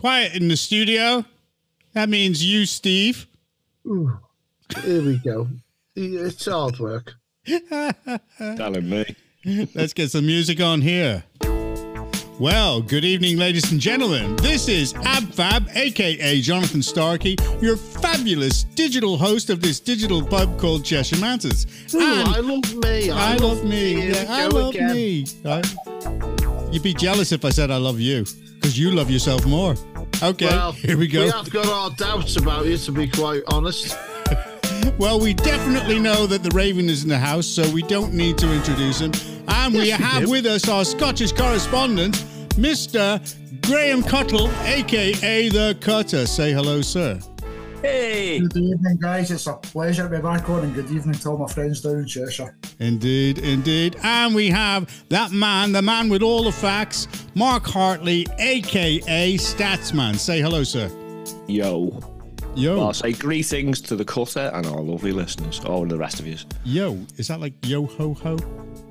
Quiet in the studio. That means you, Steve. Ooh, here we go. It's hard work. Telling me. Let's get some music on here. Well, good evening, ladies and gentlemen. This is AbFab, aka Jonathan Starkey, your fabulous digital host of this digital pub called Cheshire Matters. Ooh, I love me. I love me. Here Yeah, I love again. me. Right? You'd be jealous if I said I love you, because you love yourself more. Okay, Well, here we go. We have got our doubts about you, to be quite honest. Well, we definitely know that the Raven is in the house, so we don't need to introduce him. And we Yes, we have do. with us our Scottish correspondent, Mr. Graham Cuttle, aka the Cutter. Say hello, sir. Hey! Good evening, guys. It's a pleasure to be back on, and good evening to all my friends down in Cheshire. Indeed, indeed. And we have that man, the man with all the facts, Mark Hartley, aka Statsman. Say hello, sir. Yo. Yo, I'll say greetings to the cutter and our lovely listeners. all the rest of you. yo. Is that like yo ho ho?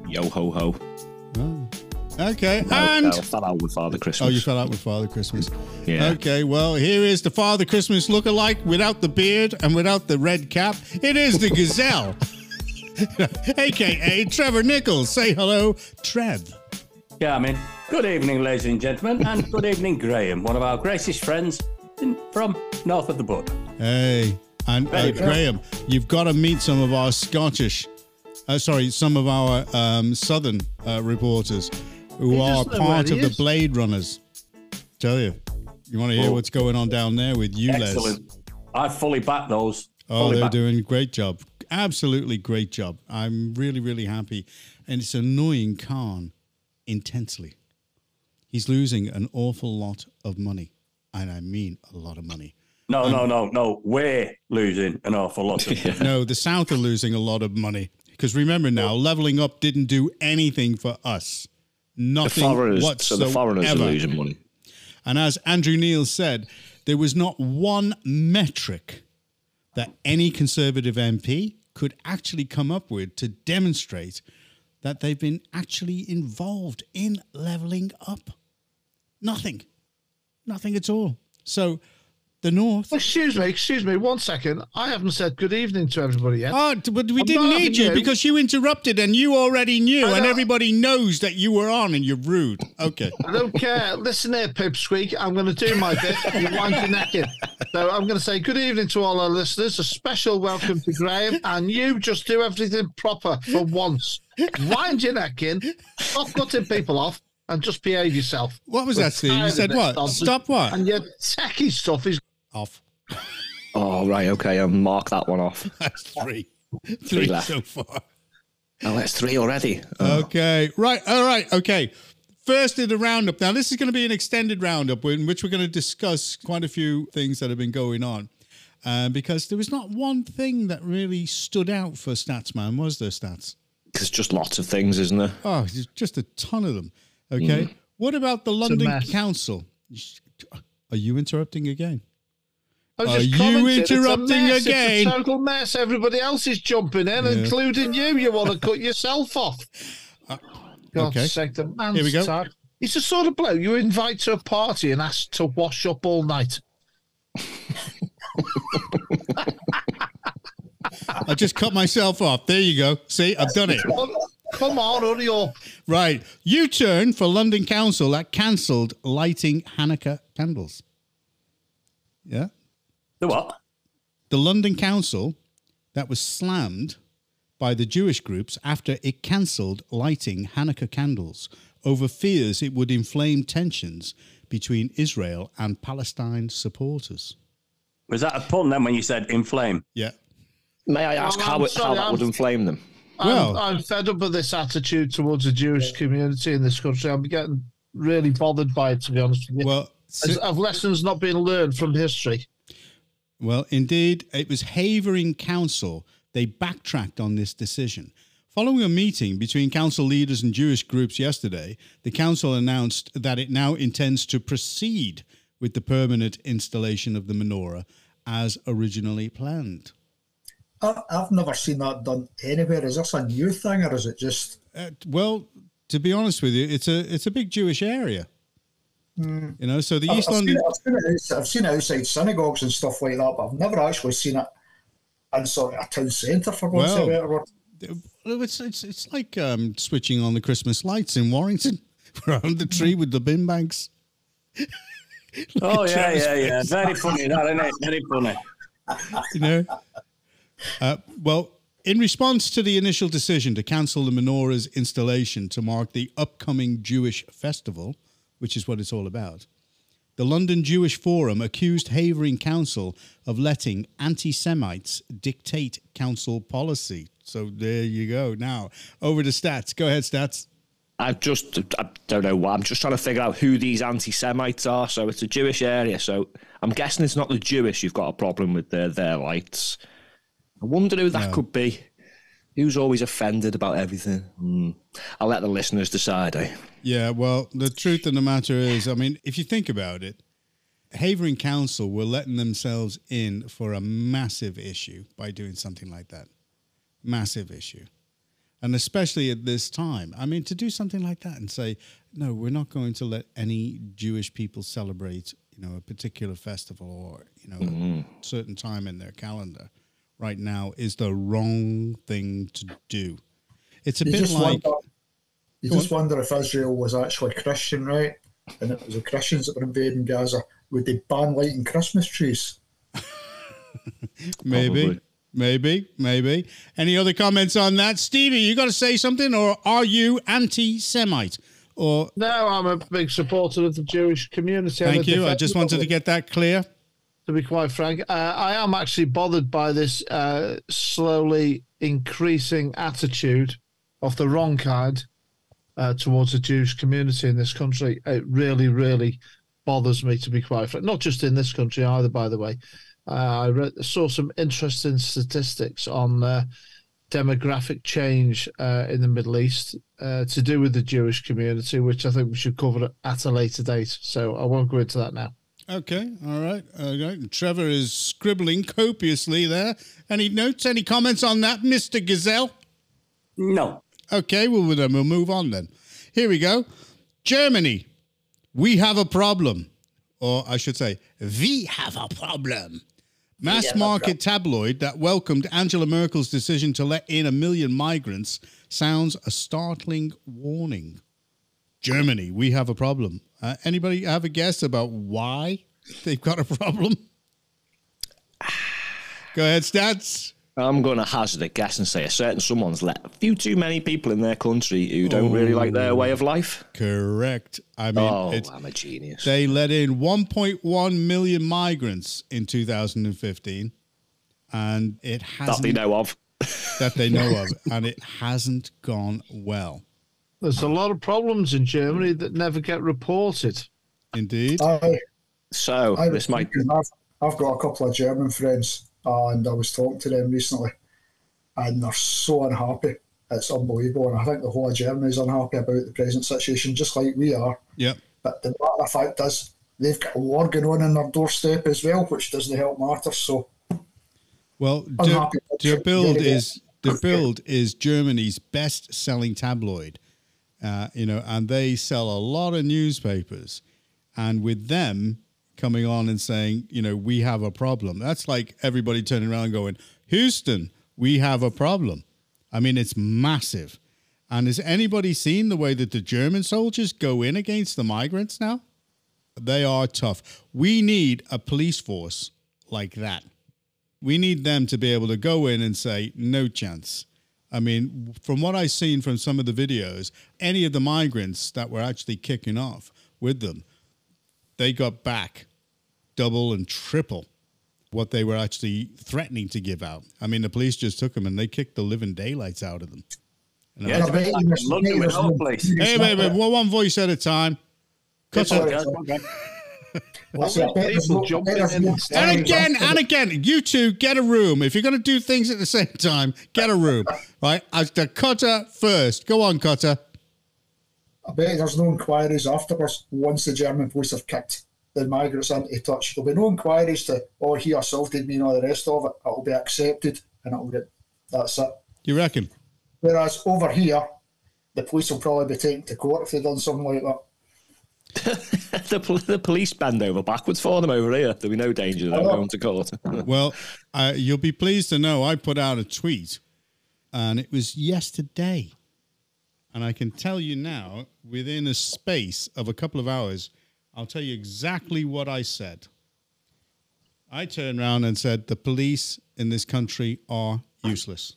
Yo ho ho. Oh. Okay, I, and I fell out with Father Christmas. oh, you fell out with Father Christmas. Yeah. Okay, well, here is the Father Christmas look-alike without the beard and without the red cap. It is the Gazelle, aka Trevor Nicholls. Say hello, Trev. Yeah, I mean, good evening, ladies and gentlemen, and good evening, Graham, one of our greatest friends in, from north of the border. Hey, and uh, Very good. Graham, you've got to meet some of our Scottish, uh, sorry, some of our um, Southern uh, reporters who are doesn't know where part of the. Blade Runners. Tell you, you want to hear Oh. what's going on down there with you, Les? I fully back those. Oh, Fully they're back. doing a great job. Absolutely great job. I'm really, really happy. And it's annoying Khan intensely. He's losing an awful lot of money. And I mean a lot of money. No, no, um, no, no. We're losing an awful lot of money. No, the South are losing a lot of money. Because remember now, leveling up didn't do anything for us. The Nothing so whatsoever. the foreigners are losing money. And as Andrew Neil said, there was not one metric that any Conservative MP could actually come up with to demonstrate that they've been actually involved in levelling up. Nothing. Nothing at all. So the North. Excuse me, excuse me, one second. I haven't said good evening to everybody yet. Oh, but we I'm didn't need you because you interrupted and you already knew, and everybody knows that you were on and you're rude. Okay. I don't care. Listen here, Pipsqueak. I'm going to do my bit. You wind your neck in. So I'm going to say good evening to all our listeners. A special welcome to Graham. And you just do everything proper for once. Wind your neck in. Stop cutting people off. And just behave yourself. What was We're that, Steve? You said what? nonsense. Stop what? And your techie stuff is Off. Oh, right. Okay. I'll mark that one off. That's three. Three left. so far. Oh, that's three already. Oh, Okay. Right. All right. Okay. First in the roundup. Now, this is going to be an extended roundup in which we're going to discuss quite a few things that have been going on. Uh, because there was not one thing that really stood out for Statsman, was there, Stats? There's just lots of things, isn't there? Oh, there's just a ton of them. Okay. What about the London. Council? Are you interrupting again? I was Are just you it's interrupting mess, again? It's a total mess. Everybody else is jumping in, including you. You want to cut yourself off. God's Uh, okay. sake, the man's Here we go. tired. He's the sort of bloke you invite to a party and ask to wash up all night. I just cut myself off. There you go. See, I've done it. Come- Come on, hurry up. Right. U turn for London Council that cancelled lighting Hanukkah candles. Yeah. The what? The London Council that was slammed by the Jewish groups after it cancelled lighting Hanukkah candles over fears it would inflame tensions between Israel and Palestine supporters. Was that a pun then when you said inflame? Yeah. May I ask Oh, how, I'm it, how that I'm- would inflame them? I'm, I'm fed up with this attitude towards the Jewish community in this country. I'm getting really bothered by it, to be honest with you. Well, As- Have lessons not been learned from history? Well, indeed, it was Havering Council. They backtracked on this decision. Following a meeting between council leaders and Jewish groups yesterday, the council announced that it now intends to proceed with the permanent installation of the menorah as originally planned. I've never seen that done anywhere. Is this a new thing, or is it just Uh, well, to be honest with you, it's a it's a big Jewish area. Hmm. You know, so the I've, East I've seen London. it, I've, seen it, outside- I've seen it outside synagogues and stuff like that, but I've never actually seen it in sort of a town centre for going Well, better word. It's, it's, it's like um, switching on the Christmas lights in Warrington around the tree with the bin bags. Oh yeah, Travis yeah, yeah. Very funny, that isn't it? Very funny. you know. Uh, well, in response to the initial decision to cancel the menorah's installation to mark the upcoming Jewish festival, which is what it's all about, the London Jewish Forum accused Havering Council of letting anti-Semites dictate council policy. So there you go. Now over to stats. Go ahead, stats. I just, I don't know why. I'm just trying to figure out who these anti Semites are. So it's a Jewish area. So I'm guessing it's not the Jewish who've got a problem with their, their lights. I wonder who that No. could be. Who's always offended about everything? Hmm. I'll let the listeners decide. Eh? Yeah, well, the truth of the matter is, I mean, if you think about it, Havering Council were letting themselves in for a massive issue by doing something like that. Massive issue. And especially at this time. I mean, to do something like that and say, no, we're not going to let any Jewish people celebrate, you know, a particular festival or, you know, a certain time in their calendar right now is the wrong thing to do. It's a You bit just like. wonder, you Go just wonder if Israel was actually Christian, right? And it was the Christians that were invading Gaza. Would they ban lighting Christmas trees? Maybe, Probably. maybe, maybe. Any other comments on that, Stevie? You got to say something, or are you anti-Semite? Or No, I'm a big supporter of the Jewish community. Thank you. I just wanted to get that clear. To be quite frank. Uh, I am actually bothered by this uh, slowly increasing attitude of the wrong kind uh, towards the Jewish community in this country. It really, really bothers me, to be quite frank. Not just in this country either, by the way. Uh, I read, saw some interesting statistics on uh, demographic change uh, in the Middle East to do with the Jewish community, which I think we should cover at a later date. So I won't go into that now. Okay, all right. Okay. Trevor is scribbling copiously there. Any notes? Any comments on that, Mister Gazelle? No. Okay, well then we'll move on then. Here we go. Germany, we have a problem, or I should say, we have a problem. Mass market tabloid that welcomed Angela Merkel's decision to let in a million migrants sounds a startling warning. Germany, we have a problem. Uh, anybody have a guess about why they've got a problem? Go ahead, stats. I'm going to hazard a guess and say a certain someone's let a few too many people in their country who don't really like their way of life. Correct. I mean, Oh, I'm a genius. They let in 1.1 million migrants in 2015, and it hasn't that they know of. that they know of, and it hasn't gone well. There's a lot of problems in Germany that never get reported. Indeed. I, so I this might. I've, I've got a couple of German friends, and I was talking to them recently, and they're so unhappy. It's unbelievable, and I think the whole of Germany is unhappy about the present situation, just like we are. Yep. But the matter of fact is, they've got a war going on in their doorstep as well, which doesn't help matters. So Well, I'm Der, Der. Bild Yeah, yeah. is Der Bild is Germany's best-selling tabloid. Uh, you know, and they sell a lot of newspapers, and with them coming on and saying, you know, we have a problem. That's like everybody turning around and going, Houston, we have a problem. I mean, it's massive. And has anybody seen the way that the German soldiers go in against the migrants now? They are tough. We need a police force like that. We need them to be able to go in and say, no chance. I mean, from what I've seen from some of the videos, any of the migrants that were actually kicking off with them, they got back double and triple what they were actually threatening to give out. I mean, the police just took them and they kicked the living daylights out of them. And I Yeah, I bet you there's- London with there's no no place. Hey, wait, wait, one voice at a time. Cut Sorry, it. Yeah, sorry. okay. I said, I bet there's People jumping in and again, and again, you two get a room. If you're going to do things at the same time, get a room. Right? As the cutter first. Go on, cutter. I bet there's no inquiries afterwards once the German police have kicked the migrants into touch. There'll be no inquiries to, oh, he assaulted me and all the rest of it. It'll be accepted and it'll get, that's it. You reckon? Whereas over here, the police will probably be taken to court if they've done something like that. The, pol- the police bend over backwards for them over here. There'll be no danger of them going to court. Well, uh, you'll be pleased to know I put out a tweet, and it was yesterday. And I can tell you now, within a space of a couple of hours, I'll tell you exactly what I said. I turned around and said, The police in this country are useless.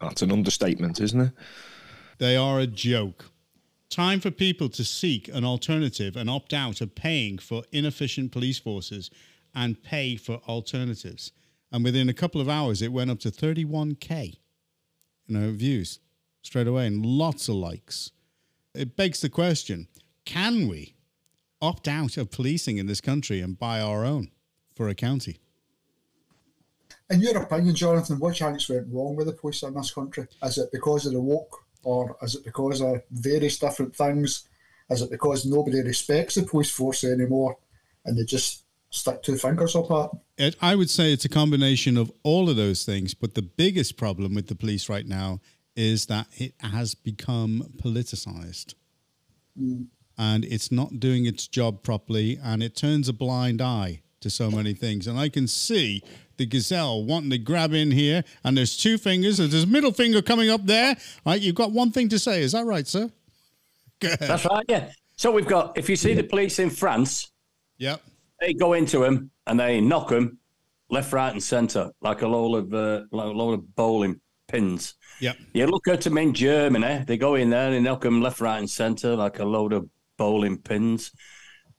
That's an understatement, isn't it? They are a joke. Time for people to seek an alternative and opt out of paying for inefficient police forces and pay for alternatives. And within a couple of hours, it went up to 31K, you know, views straight away and lots of likes. It begs the question can we opt out of policing in this country and buy our own for a county? In your opinion, Jonathan, what chance went wrong with the police in this country? Is it because of the woke, or is it because of various different things? Is it because nobody respects the police force anymore, and they just stick two fingers up at? It, I would say it's a combination of all of those things, but the biggest problem with the police right now is that it has become politicized. Hmm. And it's not doing its job properly, and it turns a blind eye to so many things. And I can see the gazelle wanting to grab in here, and there's two fingers, and there's a middle finger coming up there. Right, you've got one thing to say. Is that right, sir? That's right, yeah. So we've got, if you see the police in France, Yep. they go into them and they knock them left, right, and centre like a load of uh, like a load of bowling pins. Yep. You look at them in Germany, they go in there and they knock them left, right, and centre like a load of bowling pins.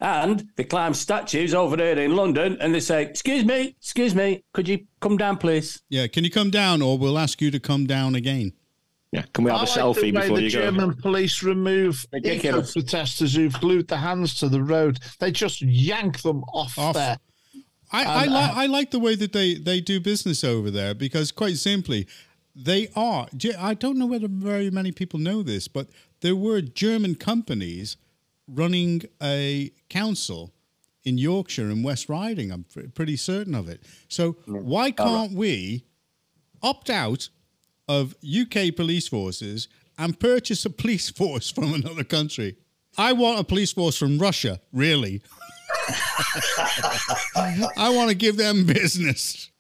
And they climb statues over there in London and they say, Excuse me, excuse me, could you come down, please? Yeah. Can you come down, or we'll ask you to come down again? Yeah. Can we have I a like selfie the way before the you go? German police remove eco Ridiculous. protesters who've glued their hands to the road. They just yank them off, Off. there. I, I, li- uh, I like the way that they, they do business over there because, quite simply, they are. I don't know whether very many people know this, but there were German companies running a council in Yorkshire and West Riding. I'm pr- pretty certain of it. So, why can't we opt out of UK police forces and purchase a police force from another country? I want a police force from Russia, really. I want to give them business.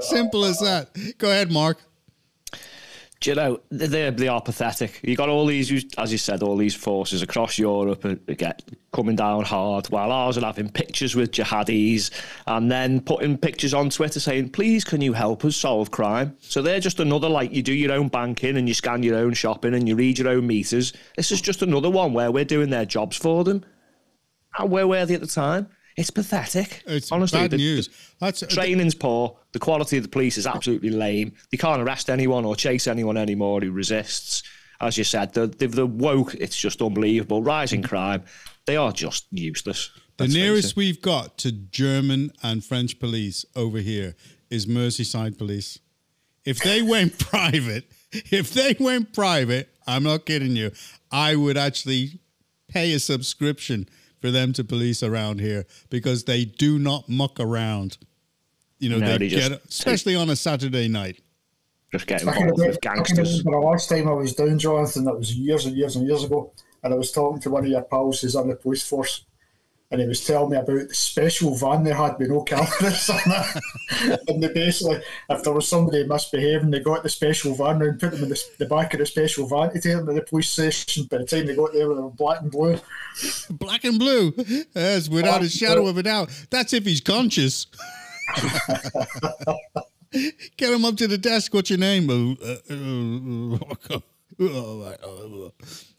Simple as that. Go ahead, Mark. Do you know they they are pathetic? You got all these, as you said, all these forces across Europe get coming down hard, while ours are having pictures with jihadis and then putting pictures on Twitter saying, "Please, can you help us solve crime?" So they're just another like you do your own banking and you scan your own shopping and you read your own meters. This is just another one where we're doing their jobs for them. And where were they at the time? It's pathetic. It's Honestly, bad the- news. the That's training's poor. The quality of the police is absolutely lame. They can't arrest anyone or chase anyone anymore who resists. As you said, the the, the woke. It's just unbelievable. Rising crime. They are just useless. the nearest we've got to German and French police over here is Merseyside police. If they went private, if they went private, I'm not kidding you, I would actually pay a subscription for them to police around here because they do not muck around. You know, No, they they just get, especially on a Saturday night. just get involved remember, with I gangsters. remember the last time I was down, Jonathan, that was years and years and years ago, and I was talking to one of your pals who's on the police force, and he was telling me about the special van they had with no cameras on it. and they basically, if there was somebody misbehaving, they got the special van and put them in the, the back of the special van to take them to the police station. By the time they got there, they were black and blue. Black and blue, yes, without a shadow of a doubt. That's if he's conscious. Get him up to the desk. What's your name? Uh, uh, uh,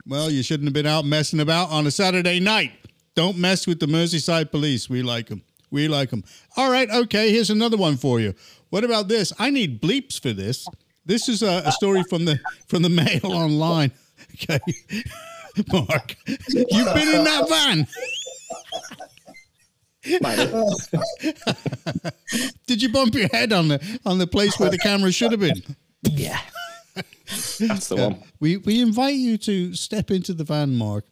Well, you shouldn't have been out messing about on a Saturday night. Don't mess with the Merseyside police. We like them. We like them. All right, okay. Here's another one for you. What about this? I need bleeps for this. This is a, a story from the from the Mail Online. Okay, Mark, you've been in that van. Did you bump your head on the on the place where the camera should have been? yeah, that's the one. We we invite you to step into the van, Mark.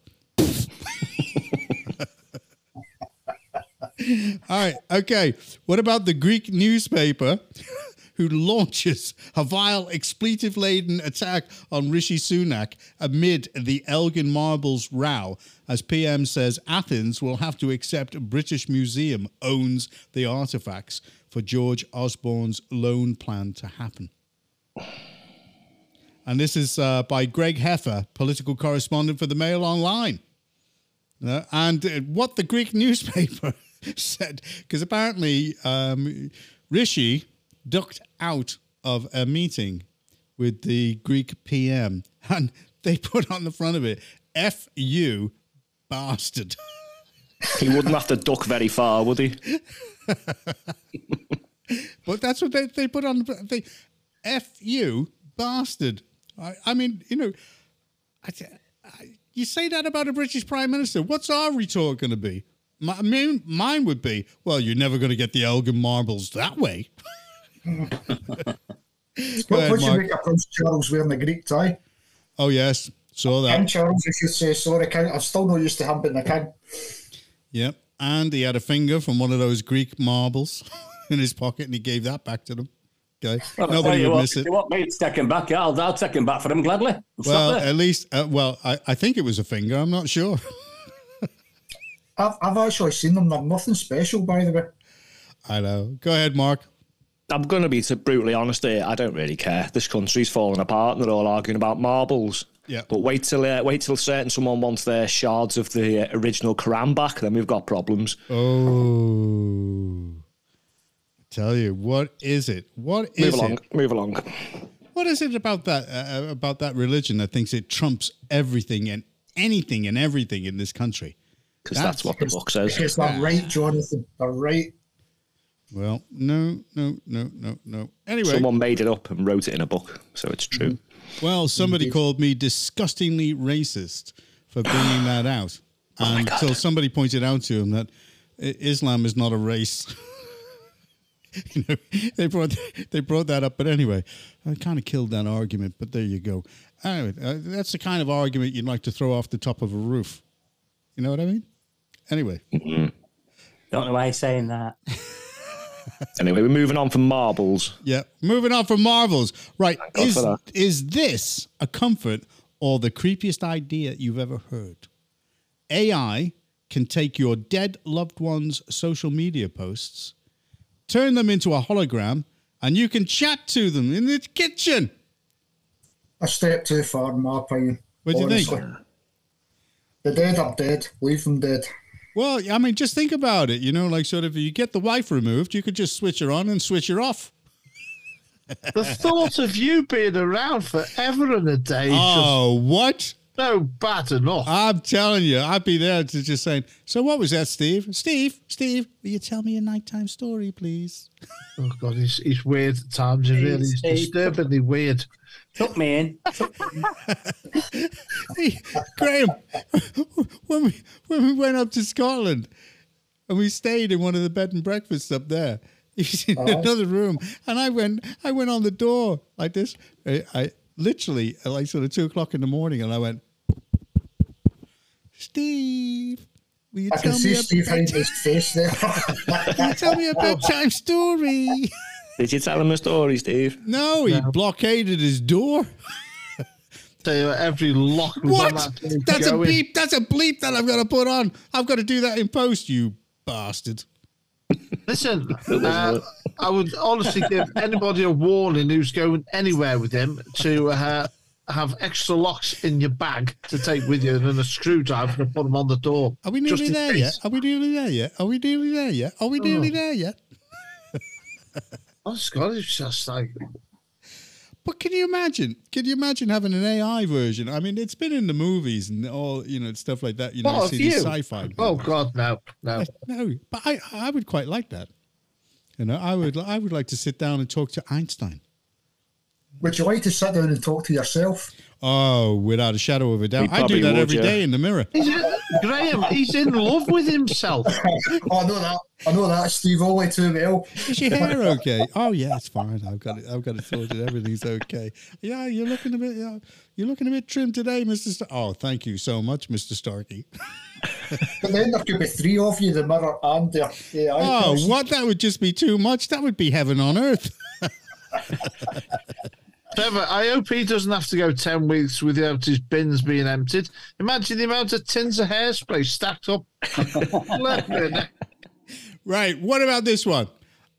All right, okay. What about the Greek newspaper who launches a vile expletive laden attack on Rishi Sunak amid the Elgin Marbles row, as PM says Athens will have to accept British Museum owns the artifacts for George Osborne's loan plan to happen. And this is uh, by Greg Heffer, political correspondent for the Mail Online. Uh, and uh, what the Greek newspaper said, because apparently um, Rishi ducked out of a meeting with the Greek PM and they put on the front of it, F you, bastard. He wouldn't have to duck very far, would he? But that's what they, they put on the they, F you, bastard. I, I mean, you know, I, I, you say that about a British Prime Minister. What's our retort going to be? My, mean, mine would be, well, you're never going to get the Elgin marbles that way. Go What, ahead, what do you make of Prince Charles wearing the Greek tie? Oh, yes. Saw King that. Charles, if you say sorry, King. I'm still not used to him being the king. Yep. And he had a finger from one of those Greek marbles in his pocket and he gave that back to them. Okay. Well, Nobody you would what, miss it. You want me to take him back? I'll, I'll take him back for him gladly. Stop Well, at least, uh, well, I, I think it was a finger. I'm not sure. I've, I've actually seen them. They're nothing special, by the way. I know. Go ahead, Mark. I'm going to be brutally honest here. I don't really care. This country's falling apart, and they're all arguing about marbles. Yeah. But wait till uh, wait till certain someone wants their shards of the uh, original Quran back, then we've got problems. Oh. Tell you, what is it? What Move along. it? Move along. What is it about that uh, about that religion that thinks it trumps everything and anything and everything in this country? Because that's, what the book says. It's they're right, Jonathan. They're right. Well, no, no, no, no, no. Anyway, Someone made it up and wrote it in a book, so it's true. well, somebody called me disgustingly racist for bringing that out, until somebody pointed out to him that Islam is not a race. you know, they brought they brought that up, but anyway, I kind of killed that argument. But there you go. Anyway, uh, that's the kind of argument you'd like to throw off the top of a roof. You know what I mean? Anyway, mm-hmm. Don't know why he's saying that. Anyway, we're moving on from marbles. yeah. Moving on from Marvels, right? God Is for that. is this a comfort or the creepiest idea you've ever heard? AI can take your dead loved one's social media posts, turn them into a hologram, and you can chat to them in the kitchen. A step too far, in my opinion. What do you think? honestly. The dead are dead. Leave them dead. Well, I mean, just think about it. You know, like sort of, you get the wife removed, you could just switch her on and switch her off. The thought of you being around forever and a day is Oh, what? No so bad enough. I'm telling you, I'd be there to just saying, so what was that, Steve? Steve, Steve, will you tell me a nighttime story, please? Oh God, he's, he's weird at times. He really is disturbingly weird. Took me in. Hey, Graham, when we when we went up to Scotland and we stayed in one of the bed and breakfasts up there, he's in uh-huh. another room, and I went I went on the door like this. I, I literally at like sort of two o'clock in the morning, and I went, Steve, will you I can tell see me a Steve his face there. will you tell me a bedtime story? Did you tell him a story, Steve? No, he blockaded his door. Tell you every lock What? that That's a going. beep. That's a bleep that I've got to put on. I've got to do that in post, you bastard. Listen, uh, I would honestly give anybody a warning who's going anywhere with him to uh, have extra locks in your bag to take with you and then a screwdriver to put them on the door. Are we nearly there case. yet? Are we nearly there yet? Are we nearly there yet? Are we nearly Oh. there yet? Oh, Scott, it's just like But can you imagine? Can you imagine having an AI version? I mean, it's been in the movies and all, you know, stuff like that. You know, What you see these you? sci-fi. Oh God, no, no. no, but I, I would quite like that. You know, I would, I would like to sit down and talk to Einstein. Would you like to sit down and talk to yourself? Oh, without a shadow of a doubt, I do that would, every day yeah. in the mirror. He's Graham, he's in love with himself. oh, I know that. I know that, Steve, only too well. Is your hair okay? Oh yeah, it's fine. I've got it. I've got it sorted. Everything's okay. Yeah, you're looking a bit. Yeah, you're looking a bit trim today, Mister. Star- oh, thank you so much, Mister Starkey. But then there could be three of you, the mirror and the AI Oh, person. what? That would just be too much. That would be heaven on earth. Trevor, I hope he doesn't have to go 10 weeks without his bins being emptied. Imagine the amount of tins of hairspray stacked up. Right. What about this one?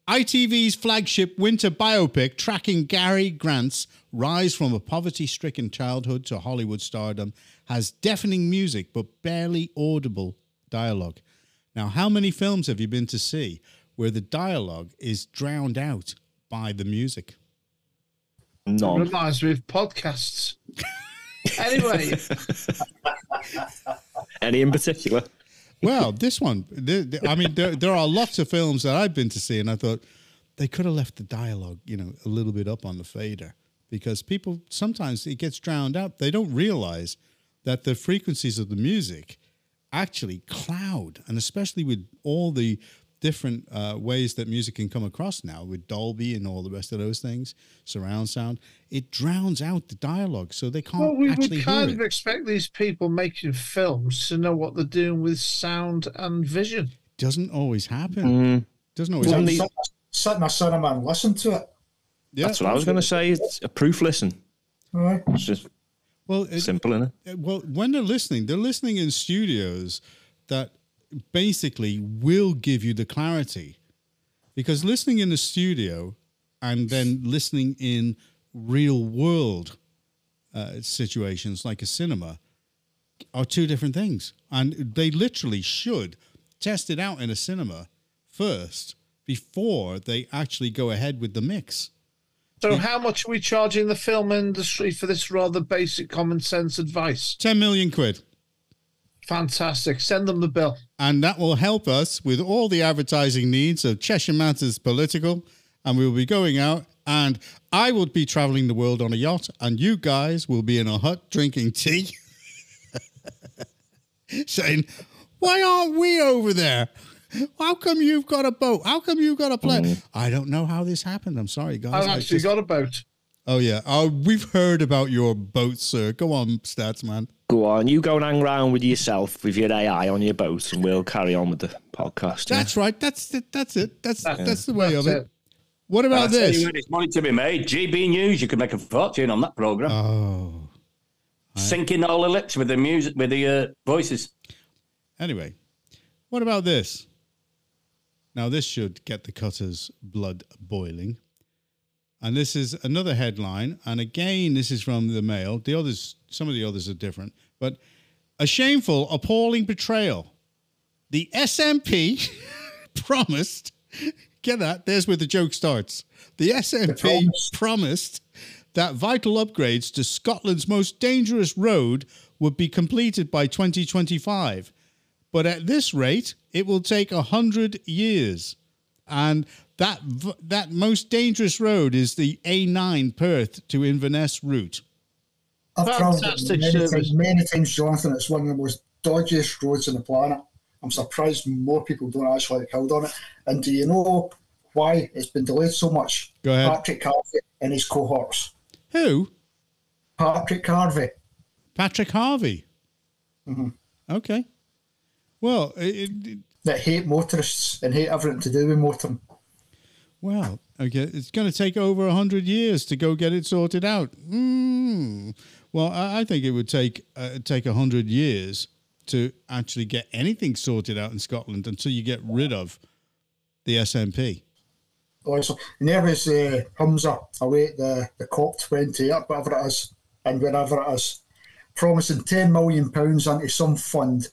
ITV's flagship winter biopic tracking Cary Grant's rise from a poverty stricken childhood to Hollywood stardom has deafening music but barely audible dialogue. Now, how many films have you been to see where the dialogue is drowned out by the music? None. Reminds me of podcasts. anyway, Any in particular? Well, this one, the, the- I mean, there, there are lots of films that I've been to see, and I thought they could have left the dialogue, you know, a little bit up on the fader because people sometimes it gets drowned out. They don't realize that the frequencies of the music actually cloud, and especially with all the different uh, ways that music can come across now with Dolby and all the rest of those things, surround sound, it drowns out the dialogue, so they can't well, we actually would hear kind it. of expect these people making films to know what they're doing with sound and vision. Doesn't always happen. Mm, Doesn't always Well, happen. the- Sit, sit in a cinema and listen to it. Yeah. that's what I was going to say. It's a proof listen. Aye. It's just Well, it, simple, isn't it? Well, when they're listening, they're listening in studios that basically will give you the clarity. Because listening in the studio and then listening in real world uh, situations like a cinema are two different things. And they literally should test it out in a cinema first before they actually go ahead with the mix. So, how much are we charging the film industry for this rather basic common sense advice? 10 million quid. Fantastic. Send them the bill. and that will help us with all the advertising needs of Cheshire Matters Political. And we will be going out, and I will be traveling the world on a yacht, and you guys will be in a hut drinking tea, saying, "Why aren't we over there? How come you've got a boat? How come you've got a plane?" Mm. I don't know how this happened. I'm sorry, guys. I've actually just- got a boat. oh yeah, oh we've heard about your boat, sir. Go on, stats man. Go on, you go and hang around with yourself with your AI on your boat, and we'll carry on with the podcast. yeah? That's right. That's it. That's it. That's that's the way That's of it. it. What about I'll this? you where there's money to be made. GB News, you could make a fortune on that program. Oh. Syncing all the lips with the music, with the uh, voices. Anyway, what about this? Now, this should get the cutter's blood boiling. And this is another headline. And again, this is from the Mail. The others, some of the others are different. But a shameful, appalling betrayal. The SNP promised, get that, there's where the joke starts. The SNP promise. promised that vital upgrades to Scotland's most dangerous road would be completed by 2025. But at this rate, it will take 100 years. And that that most dangerous road is the A9 Perth to Inverness route. I've travelled it Fantastic many service. times, many times, Jonathan. It's one of the most dodgiest roads on the planet. I'm surprised more people don't actually get killed on it. And do you know why it's been delayed so much? Go ahead. Patrick Harvie and his cohorts. Who? Patrick Harvie. Patrick Harvie. Mm-hmm. Okay. Well, it, it, that hate motorists and hate everything to do with motoring. Well, okay. It's going to take over 100 years to go get it sorted out. Mm. Well, I, I think it would take uh, take 100 years to actually get anything sorted out in Scotland until you get rid of the SNP. Also, and there was uh, Humza away at the, the COP28, whatever it is, and wherever it is, promising £10 million into some fund.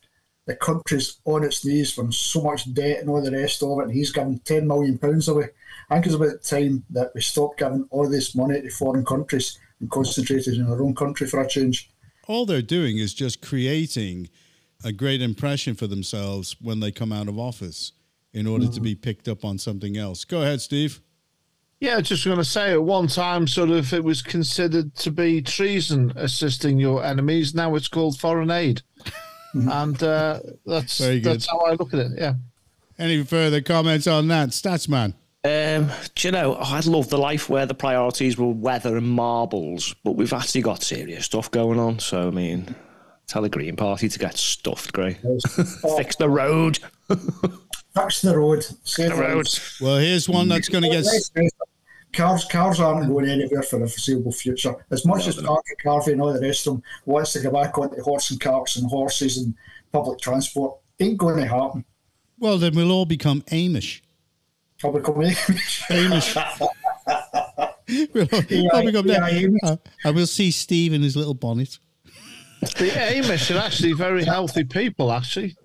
The country's on its knees from so much debt and all the rest of it, and he's giving £10 million away. I think it's about time that we stop giving all this money to foreign countries and concentrated in our own country for a change. all they're doing is just creating a great impression for themselves when they come out of office in order to be picked up on something else. Go ahead, Steve. Yeah, just going to say at one time, sort of, it was considered to be treason assisting your enemies. Now it's called foreign aid, and uh, that's Very good. that's how I look at it. Yeah. Any further comments on that, Statsman? Um, do you know, I'd love the life where the priorities were weather and marbles, but we've actually got serious stuff going on. So, I mean, tell the Green Party to get stuffed, Gray. Fix the road. Fix the road. Save The road. Well, here's one that's going to get. Let's face it, cars cars aren't going anywhere for the foreseeable future. As much as Patrick Harvie and all the rest of them wants to go back onto horse and carts and horses and public transport, ain't going to happen. Well, then we'll all become Amish. I'll become Amish. we'll all, Yeah, all become yeah, that. Uh, and we'll see Steve in his little bonnet. The Amish are actually very healthy people, actually.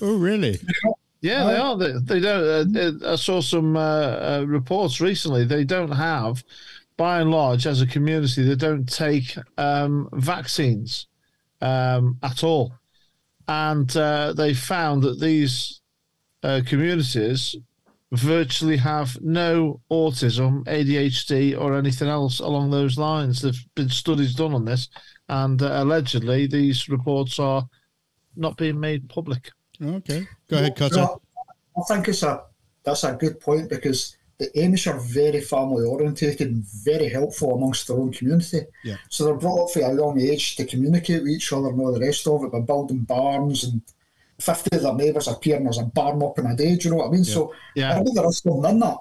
Oh, really? Yeah, they are. They, they don't. Uh, uh, I saw some uh, uh, reports recently. They don't have, by and large, as a community, they don't take um, vaccines um, at all, and uh, they found that these uh, communities virtually have no autism, ADHD, or anything else along those lines. There've been studies done on this, and uh, allegedly these reports are not being made public. Okay. Go ahead, Cutter. No, I think it's a that's a good point because the Amish are very family orientated and very helpful amongst their own community. Yeah. So they're brought up from a young age to communicate with each other and all the rest of it by building barns and fifty of their neighbours appearing as a barn up in a day. Do you know what I mean? So Yeah. I think there is something in that.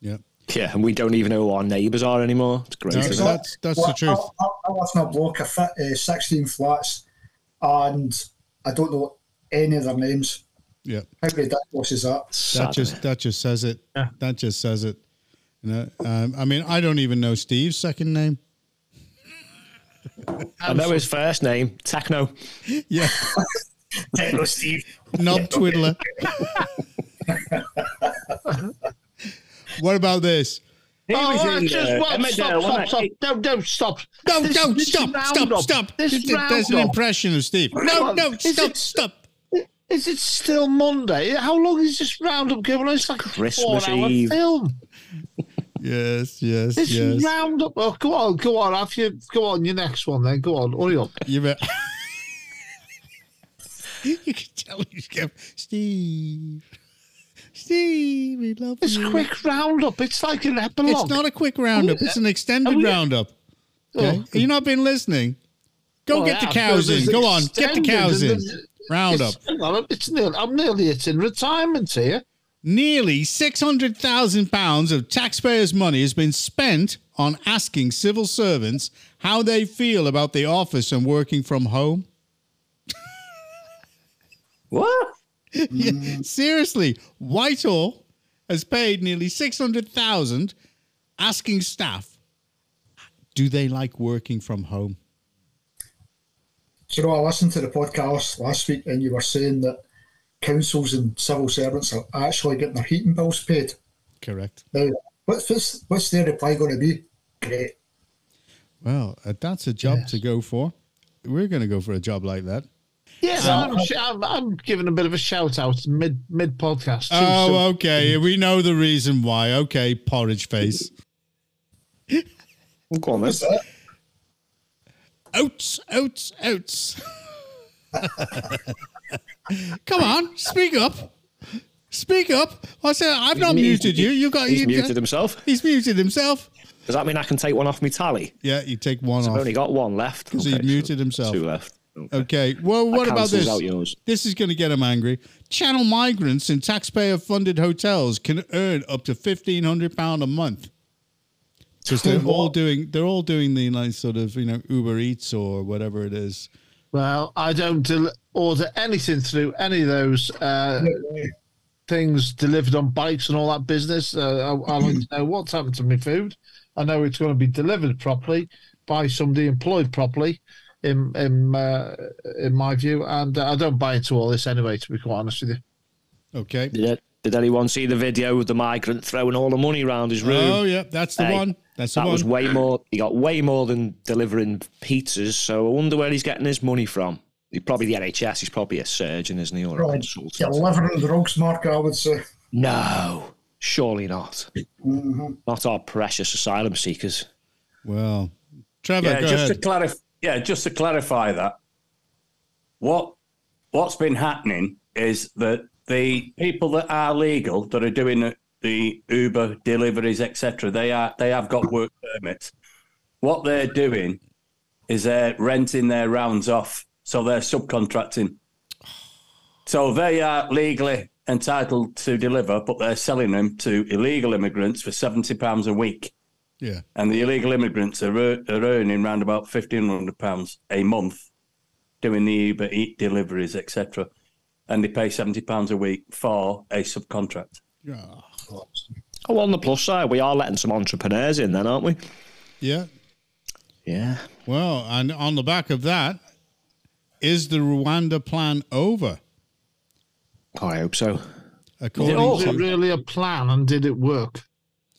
Yeah. Yeah, and we don't even know who our neighbours are anymore. It's great. No, isn't that's that's Well, the truth. I, I, I live in a block of fi- uh, 16 flats and I don't know any of their names. Yeah. How ridiculous is that? That just that just says it. Yeah. That just says it. You know, um, I mean, I don't even know Steve's second name. I know his first name, Techno. Yeah, Techno Steve. Knob Twiddler. what about this? He Oh, was I in, just, uh, well, Emmerdale, stop, stop, wasn't stop. he? Don't, don't, stop. No, This- no, this stop, stop, roundup- stop. This There's an impression of Steve. No, on, no, is stop, it- stop. Is it still Monday? How long is this roundup going on? It's like a Christmas four-hour film. Yes, yes, This yes. roundup. Oh, go on, go on. Have you go on your next one then? Go on, hurry up. You bet. You can tell he's going, Steve. Steve, we love It's you. quick roundup. It's like an epilogue. It's not a quick roundup. It's an extended Oh, yeah. roundup. Oh. Okay? Oh. You've not been listening. Go Oh, get the cows in. Go on, get the cows in. Roundup. It's, it's nearly, I'm nearly it's in retirement here. Nearly six hundred thousand pounds of taxpayers' money has been spent on asking civil servants how they feel about the office and working from home. What? Yeah, seriously, Whitehall has paid nearly six hundred thousand asking staff, do they like working from home? So, you know, I listened to the podcast last week and you were saying that councils and civil servants are actually getting their heating bills paid. Correct. Now, what's, what's, what's their reply going to be? Great. Well, uh, that's a job to go for. We're going to go for a job like that. Yes, I'm, I'm, I'm giving a bit of a shout out mid mid podcast. Oh, okay. We know the reason why. Okay, porridge face. Go on, then. What's that? Oats, oats, oats. Come on, speak up. Speak up. I said I've not He's- muted you. You got He's you, muted himself. He's muted himself. Does that mean I can take one off my tally? Yeah, you take one I've off. only got one left. 'Cause he Okay, muted so himself. Two left. Okay. Okay. Well, what about this? This is going to get him angry. Channel migrants in taxpayer-funded hotels can earn up to fifteen hundred pound a month because they're all doing they're all doing the like sort of you know Uber Eats or whatever it is. Well, I don't del- order anything through any of those uh, things delivered on bikes and all that business. Uh, I, I like to know what's happened to my food. I know it's going to be delivered properly by somebody employed properly, in in uh, in my view. And uh, I don't buy into all this anyway. To be quite honest with you. Okay. Did, did anyone see the video of the migrant throwing all the money around his room? Oh yeah, that's the Hey, one. That's the that one. was way more. He got way more than delivering pizzas. So I wonder where he's getting his money from. He's probably the NHS. He's probably a surgeon, isn't he, or a Right. consultant? You're drugs, Mark, I would say. No, surely not. Mm-hmm. Not our precious asylum seekers. well, Trevor, Yeah, go just to clarify. Yeah, just to clarify that. What what's been happening is that the people that are legal that are doing the Uber deliveries, etc., they are they have got work permits. What they're doing is they're renting their rounds off, so they're subcontracting. So they are legally entitled to deliver, but they're selling them to illegal immigrants for seventy pounds a week, Yeah. and the illegal immigrants are, are earning around about fifteen hundred pounds a month, doing the Uber Eat deliveries, etc. And they pay seventy pounds a week for a subcontract. Yeah. Oh, on the plus side, we are letting some entrepreneurs in, then, aren't we? Yeah. Yeah. Well, and on the back of that, is the Rwanda plan over? Oh, I hope so. According Was to it really a plan and did it work?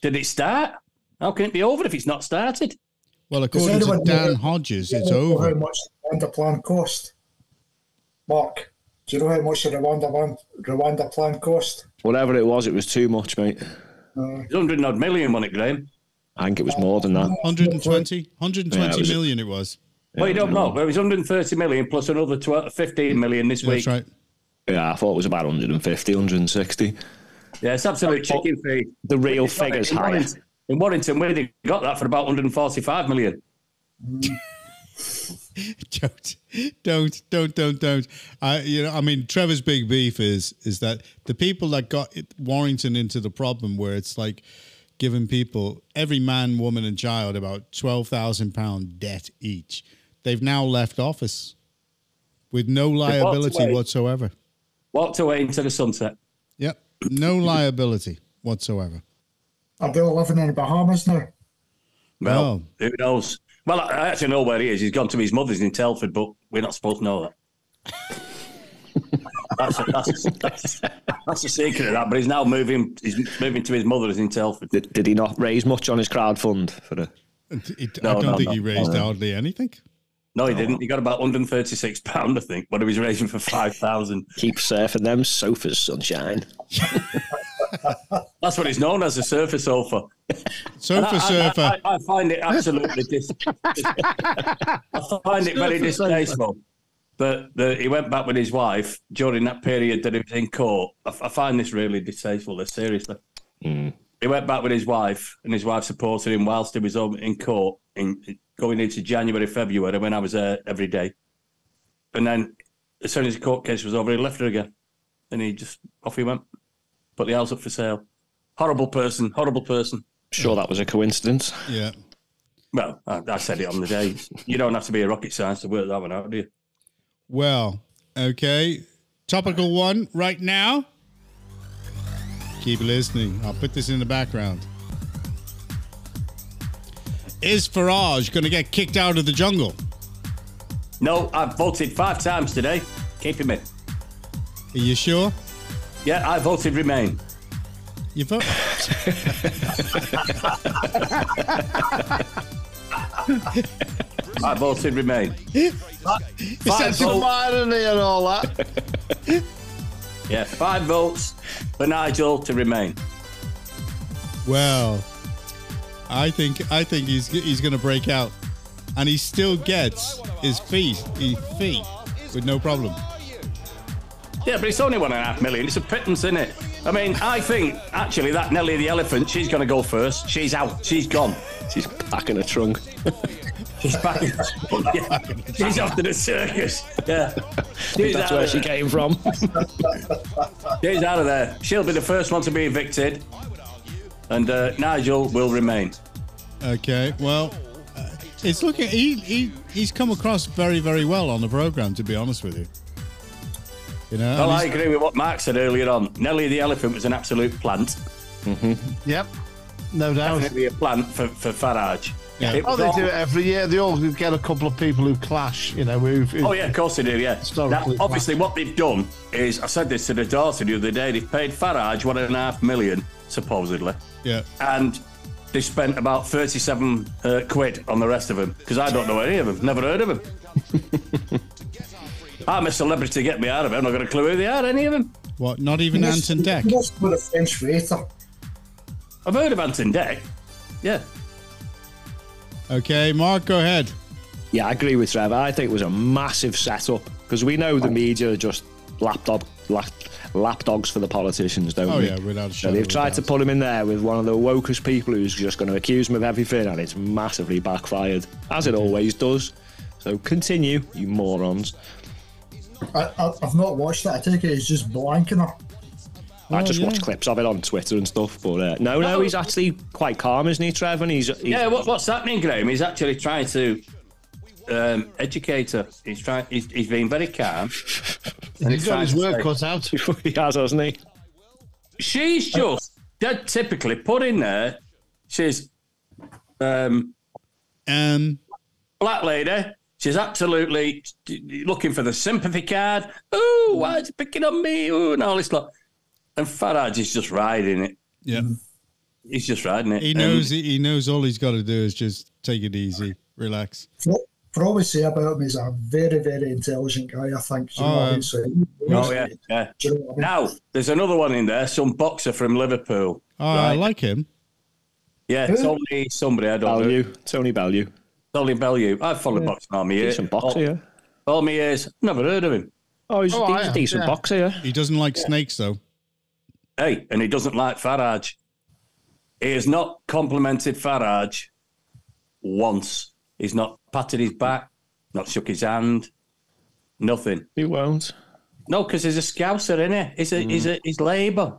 Did it start? How can it be over if it's not started? well, Does according to Dan Hodges, it's know How over. much the Rwanda plan cost? Mark, do you know how much the Rwanda plan, Rwanda plan cost? Whatever it was, it was too much, mate. Uh, it's hundred odd million, wasn't it, Graham? I think it was more than that. 120, 120 Yeah, it was- million it was. Well, you don't know. But it was 130 million plus another 12, 15 million this week. That's right. Yeah, I thought it was about 150, 160. Yeah, it's absolute chicken feed. The real They got it figure's in higher. Warrington- In Warrington, where they got that for about 145 million. don't, don't, don't, don't, don't. I, you know, I mean, Trevor's big beef is is that the people that got it, Warrington into the problem where it's like giving people every man, woman, and child about twelve thousand pound debt each. They've now left office with no liability away. whatsoever. Walked away into the sunset. Yep, no liability whatsoever. Are they living in the Bahamas now? Well, Oh. who knows? Well, I I actually know where he is. He's gone to his mother's in Telford, but we're not supposed to know that. that's, a, that's, a, that's, that's the secret of that. But he's now moving. He's moving to his mother's in Telford. Did, did he not raise much on his crowd fund for the? It- I don't no, think no. he raised hardly anything. No, he didn't. He got about 136 pound, I think. But he was raising for 5,000. Keep surfing them sofas, sunshine. That's what it's known as, a surfer sofa. Sofa I- I- surfer. I, I find it absolutely dis- I find it very distasteful that, that he went back with his wife during that period that he was in court. I, I find this really distasteful. This seriously. Hmm. He went back with his wife, and his wife supported him whilst he was in court in going into January, February when I was there every day. And then, as soon as the court case was over, he left her again, and he just off he went. Put the house up for sale. Horrible person. Horrible person. Sure, that was a coincidence. Yeah. Well, I, I said it on the day. You don't have to be a rocket scientist to work that one out, do you? Well, okay. Topical one right now. Keep listening. I'll put this in the background. Is Farage going to get kicked out of the jungle? No, I've voted five times today. Keep him in. Are you sure? Yeah, I voted Remain. You vote? I voted Remain. Is that Five so- Some irony and all that. Yeah, five votes for Nigel to Remain. well, I think I think he's he's going to break out, and he still gets his fee his fee with no problem. Yeah, but it's only one and a half million. It's a pittance, isn't it? I mean, I think actually that Nelly the elephant, she's going to go first. She's out. She's gone. She's packing a trunk. She's back. yeah. She's off to the circus. Yeah. She's That's where she there. came from. She's out of there. She'll be the first one to be evicted, and uh, Nigel will remain. Okay, well, uh, it's looking he, he he's come across very very well on the program. To be honest with you, you know. Well, I agree with what Mark said earlier on. Nelly the elephant was an absolute plant. Yep. No doubt. Definitely a plant for, for Farage. Yeah. Oh, they all- do it every year. They all get a couple of people who clash, you know, who, who Oh yeah, of course they do. Yeah. Now, Historically obviously, what they've done is, I said this to the daughter the other day. They've paid Farage one and a half million, supposedly, yeah, and they spent about thirty-seven uh, quid on the rest of them because I don't know any of them. Never heard of them. I'm a celebrity. Get me out of it. I'm not got a clue who they are. Any of them? what? Not even Anton Deck. Most with a French waiter. I've heard of Anton Deck. Yeah. Okay, Mark, go ahead. Yeah, I agree with Trevor. I think it was a massive setup because we know the oh. media are just lapdog lap, lapdogs for the politicians, don't Oh, we? yeah, without a shadow. So they've tried to doubt. put him in there with one of the wokest people who's just going to accuse him of everything, and it's massively backfired, as it always does. So continue, you morons. I, I, I've not watched it. I take it it's just blanking her. I just yeah. watch clips of it on Twitter and stuff. But uh, no, no, he's actually quite calm, isn't he, Trevor? And he's, he's Yeah, what, what's happening, Graham? He's actually trying to um, educate her. He's trying. He's, he's being very calm. And He's got his trying to work say- cut out. he has, hasn't he? She's just dead typically put in there. She's um, Um, black lady. She's absolutely looking for the sympathy card. Oh, mm. why is he picking on me? Oh, and all this lot. And Farage is just riding it. yeah, mm. He's just riding it. he And knows. He knows all he's got to do is just take it easy, relax. What, for all we say about him, he's a very, very intelligent guy, I think. Do you know what I Oh, mean? So, Oh yeah, yeah. You know I mean? Now there's another one in there. Some boxer from Liverpool. Oh, I like him. Yeah, it's only somebody I don't know. Tony Bellew. Tony Bellew. I've followed boxing all my years. Decent boxer, all, yeah. all my years. Never heard of him. Oh, he's, Oh, he's I a decent yeah. boxer, yeah. He doesn't like snakes though. Hey, and he doesn't like Farage. He has not complimented Farage once. He's not patted his back, not shook his hand, nothing. He won't. No, because he's a scouser, isn't he? He's a, he's mm. a, he's Labour.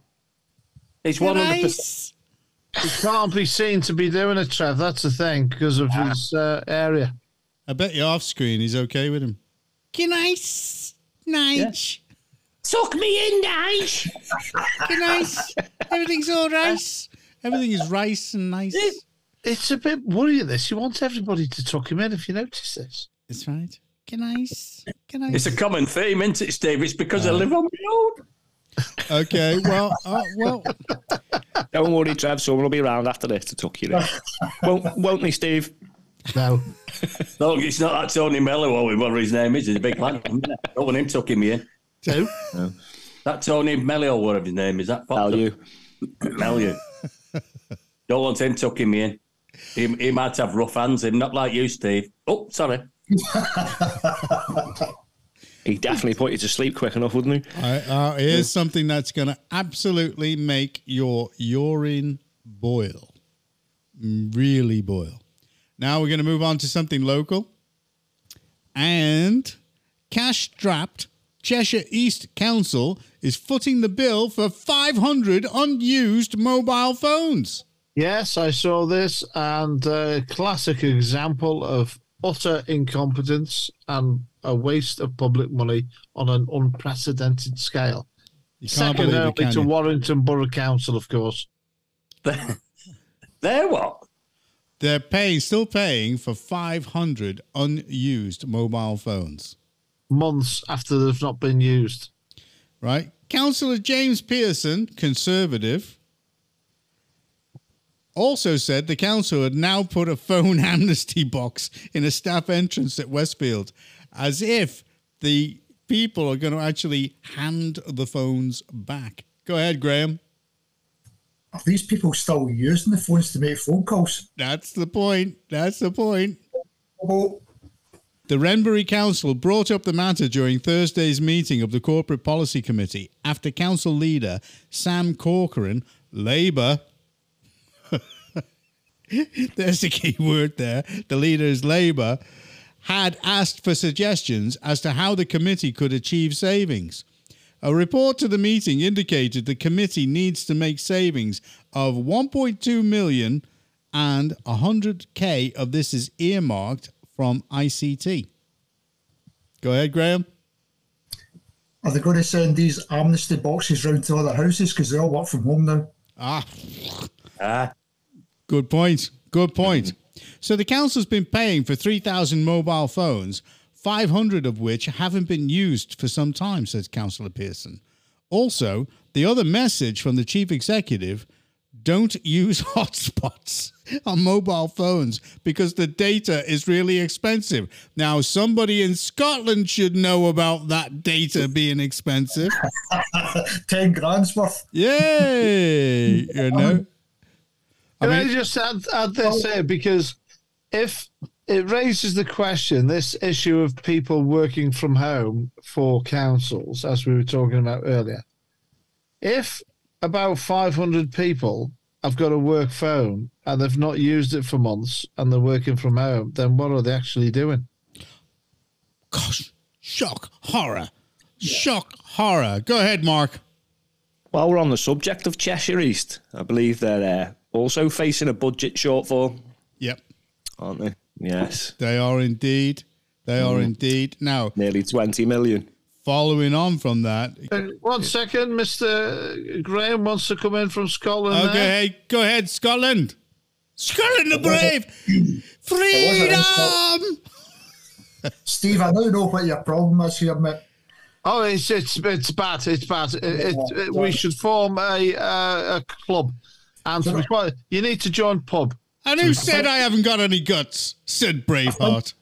He's one hundred percent. He can't be seen to be doing it, Trev. That's the thing because of his uh, area. I bet you off screen he's okay with him. Can I, s- Nige? Suck me in, Dash. Can I? s- Everything's all rice. Everything is rice and nice. It's a bit worrying. This he wants everybody to tuck him in. If you notice this, That's right. Can I? s- Can I? It's a s- common theme, isn't it, Steve? It's because I live on my own. Okay. Well. Uh, well. Don't worry, Trev. Someone will be around after this to tuck you in. won't, won't they, Steve? no. No, it's not that Tony Mello or whatever his name is. He's a big man. isn't? Don't want him tucking me in. Two. That Tony Mello or whatever his name is. That Bellew. Mello. Don't want him tucking me in. He, he might have rough hands. Him not like you, Steve. Oh, sorry. He definitely put you to sleep quick enough, wouldn't he? I, uh, here's something that's going to absolutely make your urine boil. Really boil. Now we're going to move on to something local. And cash strapped Cheshire East Council is footing the bill for 500 unused mobile phones. Yes, I saw this, and a classic example of utter incompetence and a waste of public money on an unprecedented scale. You can't Second believe it, only can to you? Warrington Borough Council, of course. There what? They're paying, still paying for 500 unused mobile phones. Months after they've not been used. right? Councillor James Pearson, Conservative, also said the council had now put a phone amnesty box in a staff entrance at Westfield, as if the people are going to actually hand the phones back. Go ahead, Graham. Are these people still using the phones to make phone calls? That's the point. That's the point. Oh, The Wrenbury Council brought up the matter during Thursday's meeting of the Corporate Policy Committee after Council leader Sam Corcoran, Labour, there's the key word there, the leader is Labour, had asked for suggestions as to how the committee could achieve savings. A report to the meeting indicated the committee needs to make savings of 1.2 million and 100k of this is earmarked from ICT. Go ahead, Graham. are they going to send these amnesty boxes round to other houses because they all work from home now? Ah, Ah, good point. Good point. So the council's been paying for 3,000 mobile phones, 500 of which haven't been used for some time, says Councillor Pearson. Also, the other message from the chief executive don't use hotspots on mobile phones because the data is really expensive. Now, somebody in Scotland should know about that data being expensive. Ten grand's worth. Yay! You know? I Can I, just add, add this here? Because if it raises the question, this issue of people working from home for councils, as we were talking about earlier, if about 500 people have got a work phone and they've not used it for months and they're working from home, then what are they actually doing? Gosh, shock, horror, shock, horror. Go ahead, Mark. While we're on the subject of Cheshire East, I believe they're uh, also facing a budget shortfall, Yep, aren't they? Yes, they are indeed. They are Mm. indeed. Now, nearly 20 million. following on from that, Uh, one second, Mr. Graham wants to come in from Scotland. okay, hey, go ahead, Scotland. Scotland the brave, freedom. Steve, I don't know what your problem is here, mate. Oh, it's it's it's bad. It's bad. It, it, it- we should form a uh, a club, and to be quite, you need to join pub. And who said I haven't got any guts? Said Braveheart.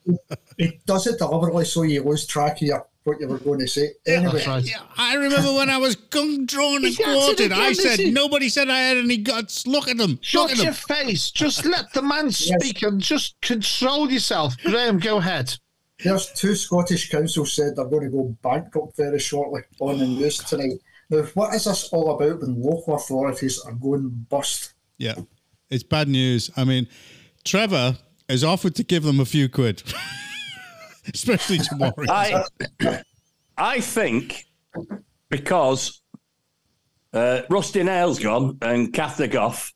It does it deliberately so you lose track of your, what you were going to say. Anyway, That's right. Yeah, I remember when I was gung drawn and He's at it quartered. I said is he? nobody said I had any guts. Look at them. Look Shut at your them. face. Just let the man speak and just control yourself. Graham, go ahead. there's two Scottish councils said they're going to go bankrupt very shortly on the news tonight. Now, what is this all about when local authorities are going bust? Yeah, it's bad news. I mean, Trevor has offered to give them a few quid, especially tomorrow. I, I think because uh, Rusty Nail's gone and Cather Goff,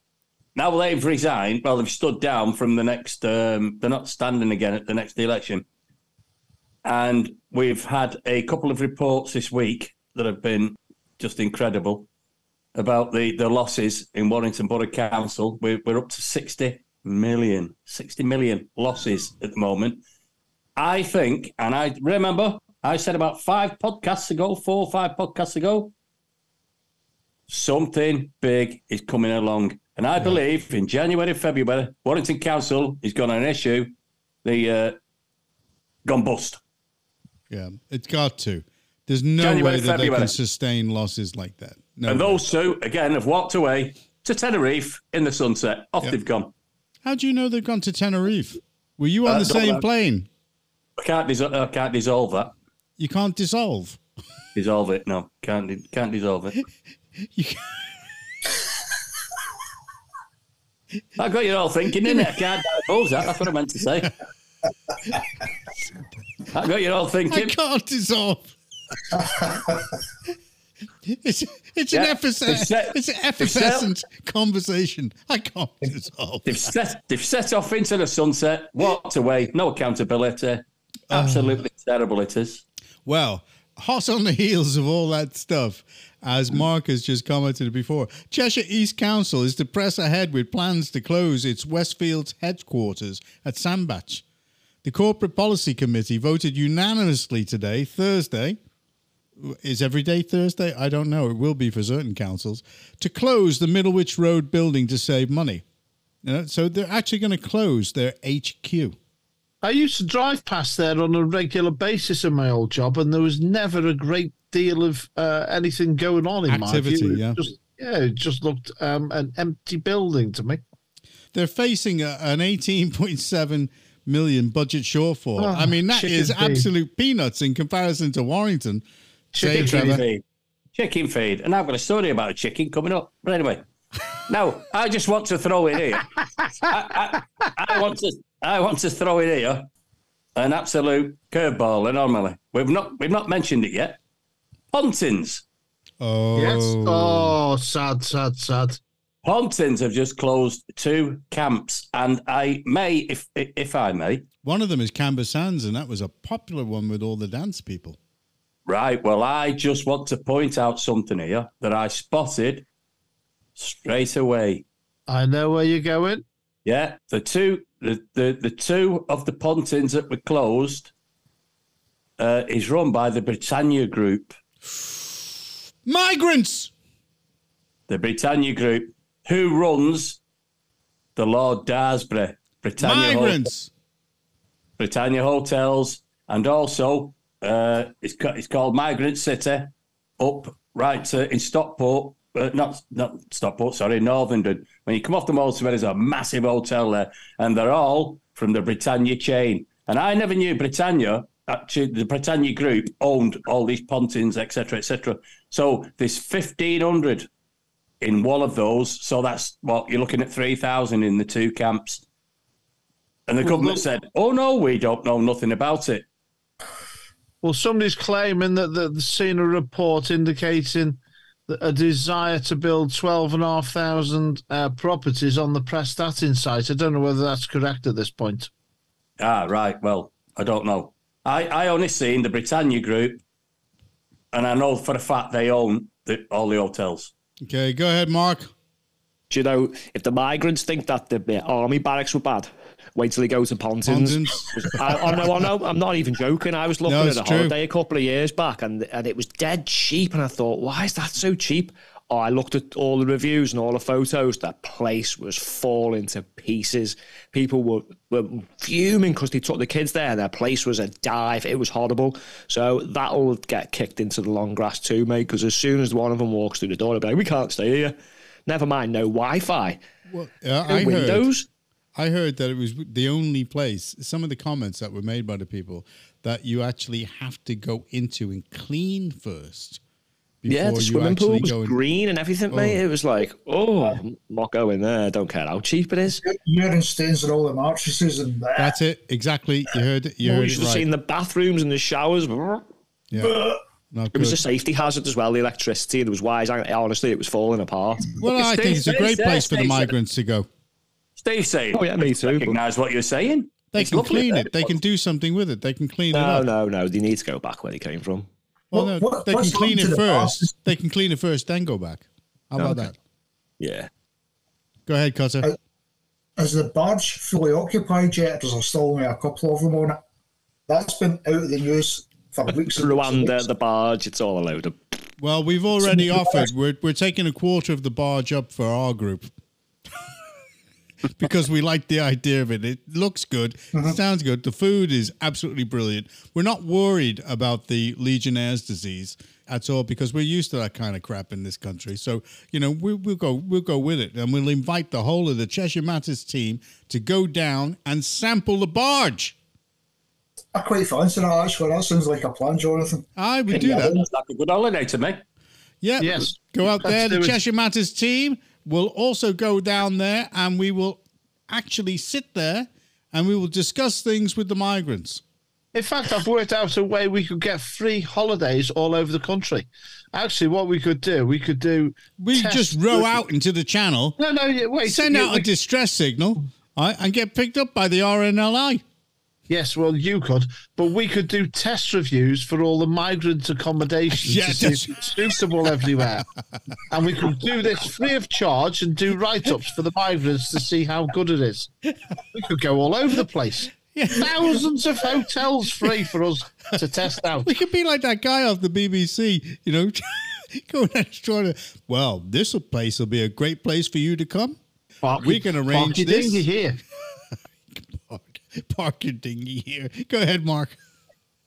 now they've resigned, well, they've stood down from the next, um, they're not standing again at the next election. And we've had a couple of reports this week that have been just incredible about the, the losses in Warrington Borough Council. We're, we're up to 60 million, 60 million losses at the moment. I think, and I remember I said about five podcasts ago, four or five podcasts ago, something big is coming along. And I believe in January, February, Warrington Council is going to issue the uh, gone bust. Yeah, it's got to. There's no January, way that they can sustain losses like that. No. and way. those two, again, have walked away to Tenerife in the sunset. Off Yep. they've gone. How do you know they've gone to Tenerife? Were you on Uh, the same know. plane? I can't, dis- I can't dissolve that. You can't dissolve. Dissolve it. No, can't, can't dissolve it. You can't- I got you all thinking, innit? I can't divulge that. That's what I meant to say. I got you all I thinking. can't dissolve. it's it's an Yeah, effervescent, they've set- it's an effervescent conversation. I can't dissolve. They've set, they've set off into the sunset, walked away, no accountability. Ah. Absolutely terrible it is. Well, hot on the heels of all that stuff, as Mark has just commented before, Cheshire East Council is to press ahead with plans to close its Westfields headquarters at Sandbach. The Corporate Policy Committee voted unanimously today, Thursday. Is every day Thursday? I don't know. It will be for certain councils to close the Middlewich Road building to save money. You know, so they're actually going to close their HQ. I used to drive past there on a regular basis in my old job, and there was never a great deal of uh, anything going on in Activity, my view. Yeah. Just, yeah, it just looked um, an empty building to me. they're facing a, an 18.7 million budget shortfall. Oh, I mean, that is absolute peanuts in comparison to Warrington. Say, Chicken Trevor. feed. Chicken feed. And I've got a story about a chicken coming up. But anyway, now I just want to throw it here. I, I, I want to I want to throw it here an absolute curveball anomaly. We've not we've not mentioned it yet. Pontins. Oh, Yes. Oh, sad, sad, sad. Pontins have just closed two camps, and I may, if if I may, one of them is Camber Sands, and that was a popular one with all the dance people. Right. Well, I just want to point out something here that I spotted straight away. I know where you're going. Yeah, the two, the the, the two of the pontins that were closed uh, is run by the Britannia Group. Migrants! The Britannia Group, who runs the Lord Daresbury Britannia Hol- Migrants! Britannia Hotels, and also uh, it's it's called Migrant City, up right uh, in Stockport. Uh, not not Stockport, sorry, Northern. When you come off the motorway, there's a massive hotel there, and they're all from the Britannia chain. And I never knew Britannia. Actually, the Britannia Group owned all these pontins, etc., etc. So there's fifteen hundred in one of those. So that's what you're looking at three thousand in the two camps. And the government said, "Oh no, we don't know nothing about it." Well, somebody's claiming that that they've seen a report indicating a desire to build 12,500 uh, properties on the Prestatyn site. I don't know whether that's correct at this point. Ah, right. Well, I don't know. I, I only seen the Britannia group, and I know for a fact they own the, all the hotels. Okay, go ahead, Mark. Do you know if the migrants think that the army barracks were bad? Wait till he goes to Pontins. Pontins. I, I know, I know. I'm not even joking. I was looking No, at a true. holiday a couple of years back, and and it was dead cheap. And I thought, why is that so cheap? Oh, I looked at all the reviews and all the photos. That place was falling to pieces. People were, were fuming because they took the kids there. Their place was a dive. It was horrible. So that'll get kicked into the long grass too, mate. Because as soon as one of them walks through the door, they'll be like, "We can't stay here." Never mind, no Wi-Fi, Well, yeah, no I heard. Windows. I heard that it was the only place. Some of the comments that were made by the people that you actually have to go into and clean first. Yeah, the you swimming pool was go in- green and everything, mate. Oh. It was like, oh, I'm not going there. I don't care how cheap it is. Urine stains on all the mattresses and that. That's it. Exactly. You heard it. You Oh, heard you it should have right. seen the bathrooms and the showers. It yeah. Not was good. a safety hazard as well. The electricity. There was wires. Honestly, it was falling apart. well, I think it's a great place for the migrants to go. Steve saying, Oh yeah, me too. recognise what you're saying. They It's can lovely clean it. They can do something with it. They can clean it No, up. no, no. They need to go back where they came from. Well, What- no, what- they can clean it the first. bosses? They can clean it first, then go back. How about Okay. that? Yeah. Go ahead, Cutter. Is the barge fully occupied yet? There's still only a couple of them on it. That's been out of the news for weeks. and Rwanda, weeks. the barge. It's all a load of. Well, we've already offered. We're we're taking a quarter of the barge up for our group because we like the idea of it. It looks good, mm-hmm. sounds good. The food is absolutely brilliant. We're not worried about the Legionnaire's disease at all because we're used to that kind of crap in this country. So you know we, we'll go we'll go with it, and we'll invite the whole of the Cheshire Matters team to go down and sample the barge. I quite fancy that actually. That sounds like a plan, Jonathan. I would do Yeah. that. It's like a good holiday to me. Yeah. Yes. Go out Let's there. The. Cheshire Matters team will also go down there and we will actually sit there and we will discuss things with the migrants. In fact, I've worked out a way we could get free holidays all over the country. Actually, what we could do, we could do. We just row out into the channel, No, no, wait. send out a distress signal, right, and get picked up by the RNLI. Yes, well, you could, but we could do test reviews for all the migrant accommodations Yeah, to see if it's suitable everywhere. and we could do this free of charge and do write ups for the migrants to see how good it is. We could go all over the place. Thousands of hotels free for us to test out. We could be like that guy off the BBC, you know, going and trying to, well, this place will be a great place for you to come. We can arrange this. dingy here. Park, park your dinghy here. Go ahead, Mark.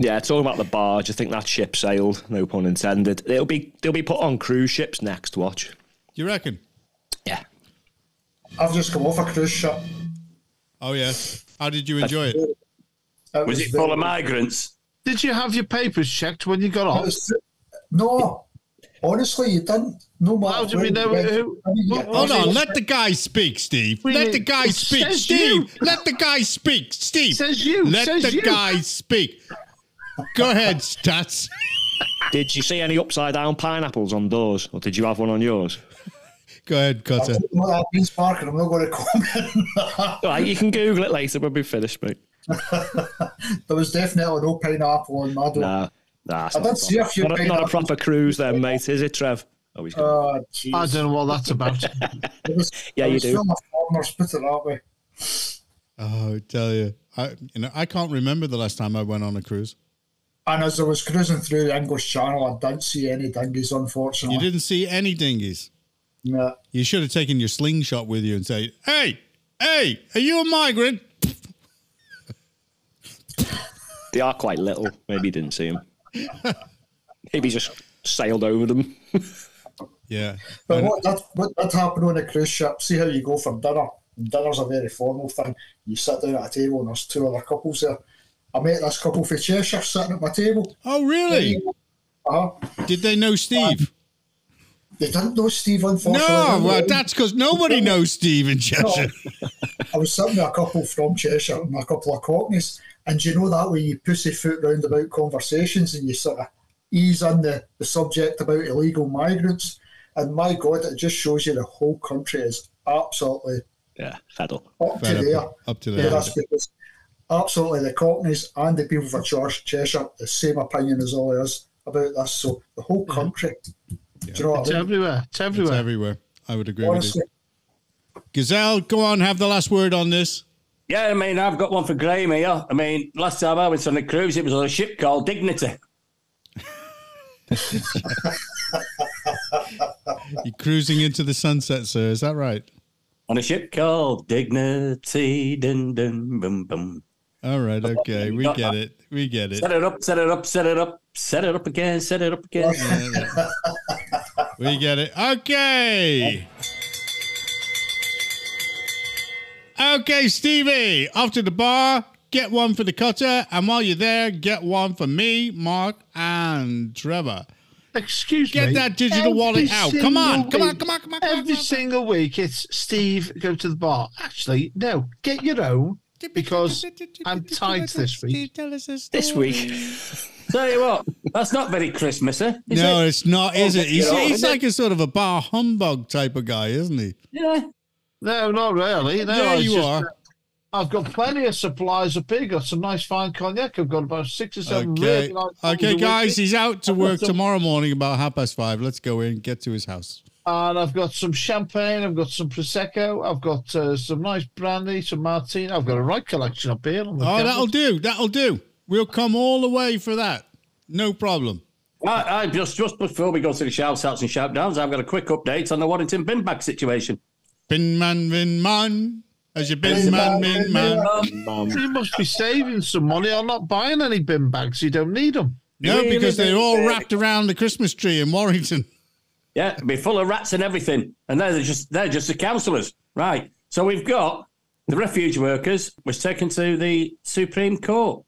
Yeah, talking about the barge. I think that ship sailed. No pun intended. It'll be they'll be put on cruise ships next. Watch. You reckon? Yeah. I've just come off a cruise ship. Oh, yes. How did you enjoy it? It Was it full of migrants? Did you have your papers checked when you got it off? No, honestly, you didn't. No matter. How do we where know you went. who- who- Hold on, let the guy speak, Steve. Wait, Let the guy speak, Steve. you. Let the guy speak, Steve. Says you, Let says the you. guy speak. Go ahead, Stats. Did you see any upside down pineapples on doors, or did you have one on yours? Go ahead, Cutter. I Cutter. don't know what that. I'm not going to comment. on that. All right, you can Google it later when we finish, mate. there was definitely no pineapple on my door. Nah, nah. it's I not did see a few Not a, not a proper cruise, then, mate. Is it, Trev? Oh, he's. Oh. I don't know what that's about. It was, Yeah, you do. full of farmers, put it that way. Oh, I tell you, I you know I can't remember the last time I went on a cruise. And as I was cruising through the English Channel, I didn't see any dinghies, unfortunately. You didn't see any dinghies. No. You should have taken your slingshot with you and said, "Hey, hey, are you a migrant?" They are quite little. Maybe you didn't see them. Maybe just sailed over them. Yeah. But what did, what did happen on a cruise ship? See how you go for dinner. Dinner's a very formal thing. You sit down at a table and there's two other couples there. I met this couple for Cheshire sitting at my table. oh, really? Uh-huh. Did they know Steve? They didn't know Steve, unfortunately. No, well, that's because nobody knows Steve in Cheshire. I was sitting with a couple from Cheshire and a couple of Cockneys, and you know that way you pussyfoot round about conversations and you sort of ease on the, the subject about illegal migrants. And my God, it just shows you the whole country is absolutely Yeah, fed up. up to Fed up- there. up to there. that's because absolutely the Cockneys and the people for Cheshire, Cheshire the same opinion as all of us about this. So the whole mm-hmm. country. Do you know what It's I mean? everywhere. It's It's everywhere. everywhere. I would agree with you. Gazelle, go on, have the last word on this. Yeah, I mean, I've got one for Graham here. I mean, last time I went on a cruise, it was on a ship called Dignity. You're cruising into the sunset, sir. Is that right? On a ship called Dignity. Dun, dun, boom, boom. All right. Okay. We get it. We get it. Set it up, set it up, set it up, set it up again, set it up again. We get it. Okay. Okay, Stevie, off to the bar. Get one for the cutter. And while you're there, get one for me, Mark, and Trevor. Excuse Get me. Get that digital Every wallet out. Come on, single come on, come on, come on, come on, Every come on. single week, it's Steve, go to the bar. Actually, no, get your own because I'm tight this week. This week, Tell you what, that's not very Christmassy. Is No, it? it's not, is oh, it? He's, he's like a sort of a bar humbug type of guy, isn't he? Yeah. No, not really. No, Yeah, you just, are. I've got plenty of supplies of beer. Got some nice fine cognac. I've got about six or seven Okay. really nice Okay, guys, he's out to I've work some- tomorrow morning about half past five. Let's go in, get to his house. And I've got some champagne. I've got some prosecco. I've got uh, some nice brandy, some martini. I've got a right collection of beer. on the Oh, cabinet. that'll do. That'll do. We'll come all the way for that. No problem. I, I just just before we go to the shout outs and shout downs, I've got a quick update on the Warrington bin bag situation. Bin man, bin man. As you bin man, bin man. man. You must be saving some money on not buying any bin bags. You don't need them. No, because they're all wrapped around the Christmas tree in Warrington. Yeah, be full of rats and everything. And they're just they're just the councillors. Right. So we've got the refuge workers was taken to the Supreme Court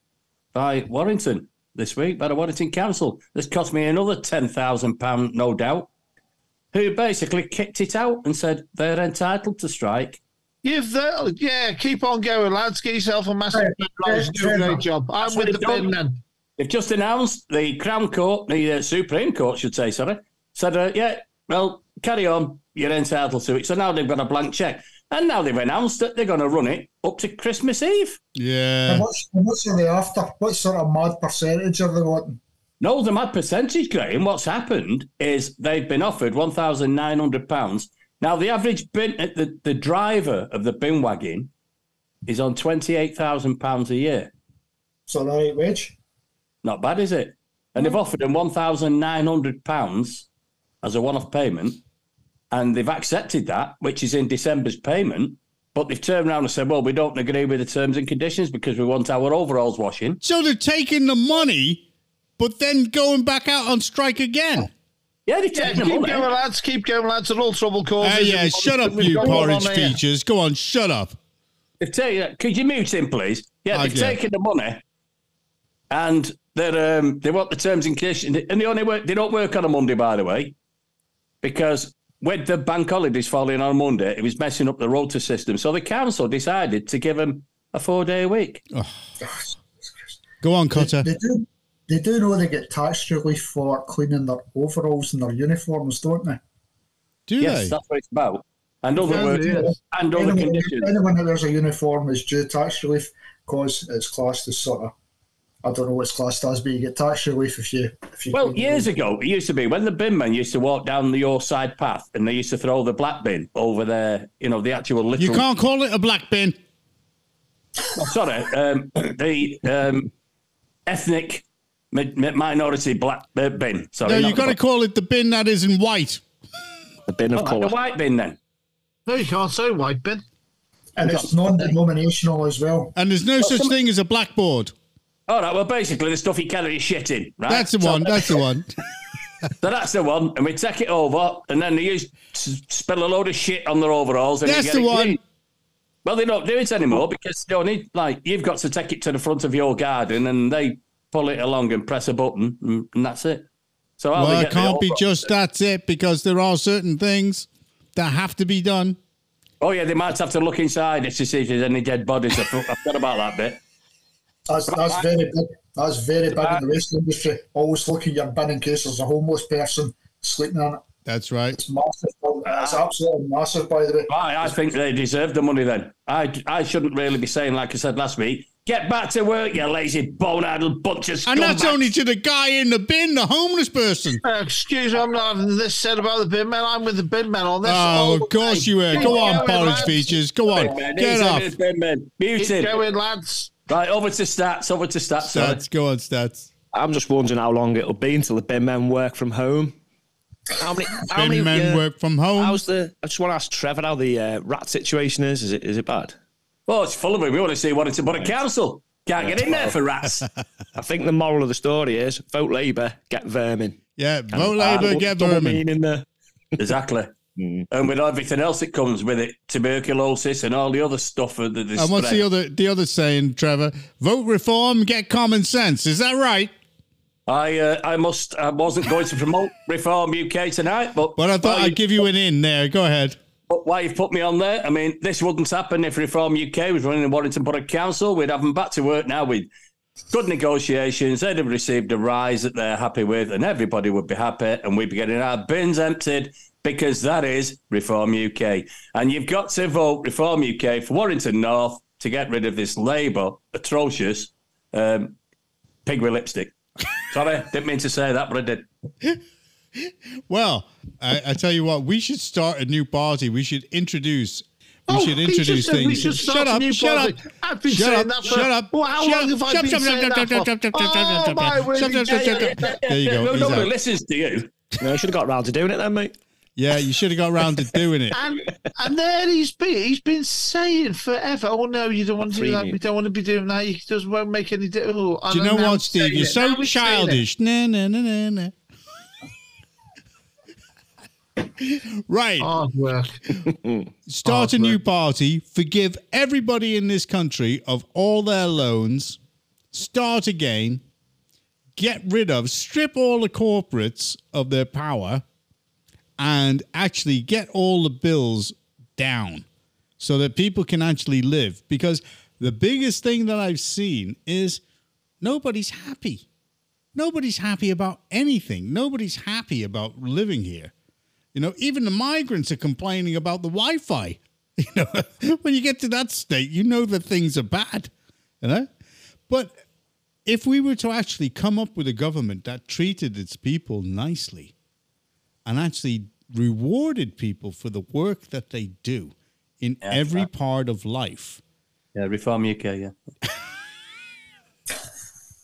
by Warrington this week, by the Warrington Council. This cost me another ten thousand pound, no doubt. Who basically kicked it out and said they're entitled to strike. You've the, yeah, keep on going, lads. Get yourself a massive Right, bin rise. right, Do a great job. I'm That's with the they've bin done. They've just announced the Crown Court, the uh, Supreme Court, should say, sorry, said, uh, yeah, well, carry on, you're entitled to it. So now they've got a blank check. And now they've announced that they're going to run it up to Christmas Eve. Yeah. And what's, and what's are they after? What sort of mad percentage are they wanting? No, the mad percentage, Graham, what's happened is they've been offered £1,900. Now, the average bin, uh, the, the driver of the bin wagon is on £28,000 a year. So the right wage? Not bad, is it? And they've offered them £1,900 as a one off payment. And they've accepted that, which is in December's payment. But they've turned around and said, well, we don't agree with the terms and conditions because we want our overalls washing. So they're taking the money, but then going back out on strike again. Yeah, they've Yeah, keep the going, money. lads. Keep going, lads. They're all trouble causes. Ah, yeah, shut up, you porridge features. Go on, shut up. They've taken, could you mute him, please? Yeah, they've get. taken the money and they're, um, they want the terms and conditions. And they only work, they don't work on a Monday, by the way, because with the bank holidays falling on Monday, it was messing up the rota system. So the council decided to give them a four day week. Go on, Cutter. They do, they do know they get tax relief for cleaning their overalls and their uniforms, don't they? Do Yes, they? that's what it's about. And other Yeah, work, yeah. and other Anyone, conditions. anyone that wears a uniform is due tax relief because it's classed as sort of, I don't know what it's classed as, but you get tax relief if you. If you Well, years your- ago, it used to be when the bin men used to walk down the your side path and they used to throw the black bin over there, you know, the actual literal. You can't call it a black bin. Oh, sorry, um, the um, ethnic mi- mi- minority black uh, bin. Sorry, No, not you got to call it the bin that is in white. the bin of black- oh, colour. the white bin then. No, you can't say white bin. And it's non denominational as well. And there's no such thing as a blackboard. All right, well, basically the stuff you carry your shit in, right? That's the So- one. That's the one. So that's the one, and we take it over, and then they use s- spill a load of shit on their overalls. And That's get the one. clean. Well, they don't do it anymore because they don't need like you've got to take it to the front of your garden, and they pull it along and press a button, and, and that's it. So how Well, it can't be just that's it because there are certain things that have to be done. Oh yeah, they might have to look inside it to see if there's any dead bodies. I forgot about that bit. That's, that's very big. That's very big in the waste industry. Always look in your bin in case there's a homeless person sleeping on it. That's right. It's massive. It's absolutely massive, by the way. I, I think they deserve the money then. I, I shouldn't really be saying, like I said last week, get back to work, you lazy bone-addled bunch of And that's only to the guy in the bin, the homeless person. Uh, excuse me, I'm not having this said about the bin man. I'm with the bin men on this. Oh, of course way. you were. Keep Go on, going, porridge features. Go on. Man, Get off. in his bin men. Keep Muted. going, lads. Right, over to stats, over to stats. sorry. Stats. Go on, stats. I'm just wondering how long it'll be until the bin men work from home. How many? How Bin many men uh, work from home. How's the? I just want to ask Trevor how the uh, rat situation is. Is it is it bad? Well, it's full of them. We want to see what it's about a council. Can't get in there for rats. I think the moral of the story is vote Labour, get vermin. yeah, vote Labour, get vermin. In there. exactly. Mm. And with everything else that comes with it, tuberculosis and all the other stuff that they And what's spread. the other the other saying, Trevor? Vote reform, get common sense. Is that right? I uh, I must I wasn't going to promote Reform UK tonight, but But I thought I'd give you an in there. Go ahead. Why you've put me on there? I mean, this wouldn't happen if Reform UK was running the Warrington Borough Council. We'd have them back to work now with good negotiations. They'd have received a rise that they're happy with, and everybody would be happy, and we'd be getting our bins emptied because that is Reform UK. And you've got to vote Reform UK for Warrington North to get rid of this Labour atrocious um, pig with lipstick. Sorry, didn't mean to say that, but I did. Well, I, I tell you what, we should start a new party. We should introduce. We Oh, should he introduce just said we things. should start shut a up! new Shut party. up! I've been shut saying up, that for- shut up! Well, how shut long up, have I shut been up, saying shut that up, for? shut up, shut up, Oh, shut up, my shut up, word, shut up, shut up, yeah, shut up. There you go. No, he's nobody out. listens to you. No, I should have got round to doing it then, mate. Yeah, you should have got around to doing it. And and there he's been he's been saying forever, oh no, you don't want to do that. Premium. We don't want to be doing that. It just won't make any difference. Oh, Do you know what, Steve? You're so childish. Nah, nah, nah, nah, nah. Right. Hard work. Start a new work. party. Forgive everybody in this country of all their loans. Start again. Get rid of, strip all the corporates of their power, and actually get all the bills down so that people can actually live. Because the biggest thing that I've seen is nobody's happy. Nobody's happy about anything. Nobody's happy about living here. You know, even the migrants are complaining about the Wi-Fi. You know, when you get to that state, you know that things are bad. You know, but if we were to actually come up with a government that treated its people nicely, and actually rewarded people for the work that they do in Yeah, every part of life, Yeah, Reform UK, yeah.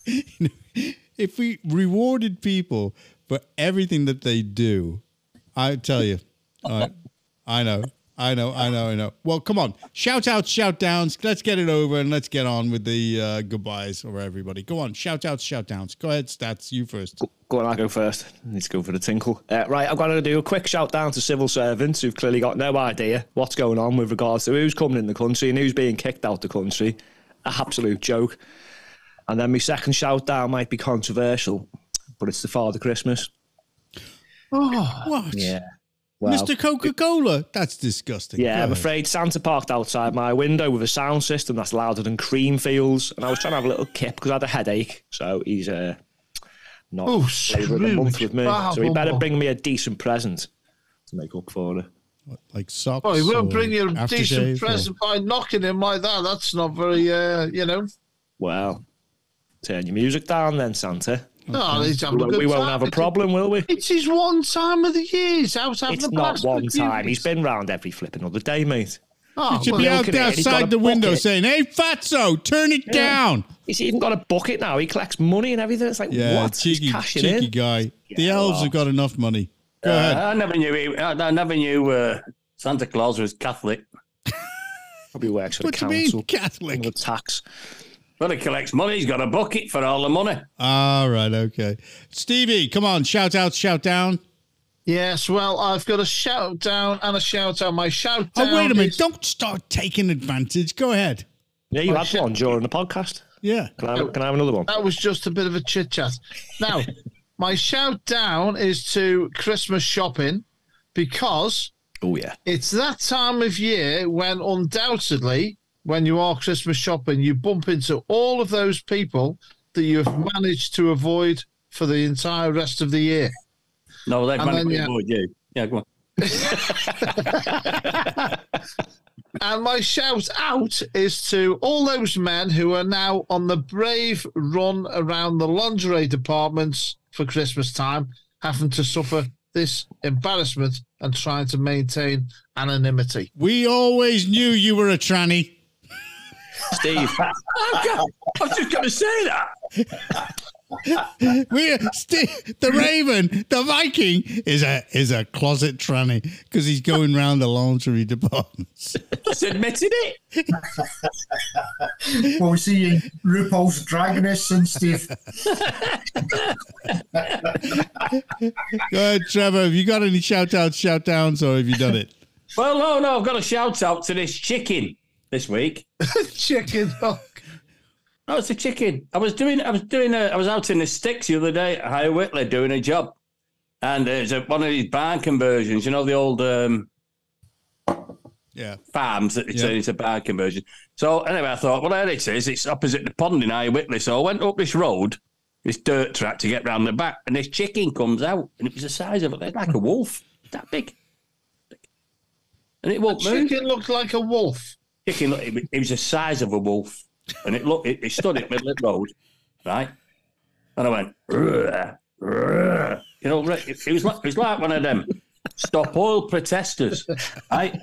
if we rewarded people for everything that they do, I tell you, uh, I know, I know, I know, I know. Well, come on, shout outs, shout downs. Let's get it over and let's get on with the uh, goodbyes for everybody. Go on, shout outs, shout downs. Go ahead, stats. You first. Go on, I'll go first. To go for the tinkle. Uh, right, I've got to do a quick shout down to civil servants who've clearly got no idea what's going on with regards to who's coming in the country and who's being kicked out the country. A absolute joke. And then my second shout down might be controversial, but it's the Father Christmas. Oh, What? Well, Mr. Coca Cola? That's disgusting. Yeah, Go I'm ahead. afraid Santa parked outside my window with a sound system that's louder than Creamfields, and I was trying to have a little kip because I had a headache. So he's uh, not Oh, flavour of the month with me. So he better bring me a decent present to make up for it. Like socks. oh, he won't bring you a decent aftershave or- present by knocking him like that. That's not very, uh, you know. Well, turn your music down then, Santa. No, he's We a won't, good we won't time. have a problem, will we? It's his one time of the year. He's out having It's a not one time. He's been round every flipping other day, mate. Oh, You should well, be out there it, he's got outside the window bucket. saying, "Hey, Fatso, turn it down." He's even got a bucket now. He collects money and everything. It's like, Yeah, what? He's cheeky, cashing cheeky in. guy. the Yeah, elves well. have got enough money. Go Uh, ahead. I never knew. He, I, I never knew uh, Santa Claus was Catholic. Probably works for What the do you mean, council. Catholic? The tax. Well, he collects money. He's got a bucket for all the money. All right, okay. Stevie, come on, shout out, shout down. Yes, well, I've got a shout down and a shout out. My shout down. Oh, wait a minute. is- Don't start taking advantage. Go ahead. Yeah, you Oh, had shit. one during the podcast. Yeah. Can I, can I have another one? That was just a bit of a chit chat. Now, my shout down is to Christmas shopping because Oh, yeah. it's that time of year when undoubtedly, when you are Christmas shopping, you bump into all of those people that you've managed to avoid for the entire rest of the year. No, they've And managed then, to avoid you. Yeah, go on. And my shout out is to all those men who are now on the brave run around the lingerie departments for Christmas time, having to suffer this embarrassment and trying to maintain anonymity. We always knew you were a tranny. Steve, oh, I was just going to say that. we're Steve, the Raven, the Viking is a is a closet tranny because he's going round the lingerie departments. Just admitted it. Well, we see you in RuPaul's Drag Race and Steve. Go ahead, Trevor. Have you got any shout outs, shout downs, or have you done it? Well, no, no, I've got a shout out to this chicken this week. Chicken. Oh, No, it's a chicken. I was doing, I was doing, a, I was out in the sticks the other day at High Whitley doing a job, and there's a, one of these barn conversions. You know the old um, Yeah. farms that they Yeah. turn into barn conversion. So anyway, I thought, well, there it is. It's opposite the pond in High Whitley. So I went up this road, this dirt track to get round the back, and this chicken comes out, and it was the size of it, like a wolf, that big, and it won't move. chicken looked like a wolf. It, was- the size of a wolf, and it looked, it, it stood the middle of the road, right? And I went, "Rrr, rrr." you know, it, it was like it was like one of them stop oil protesters, right?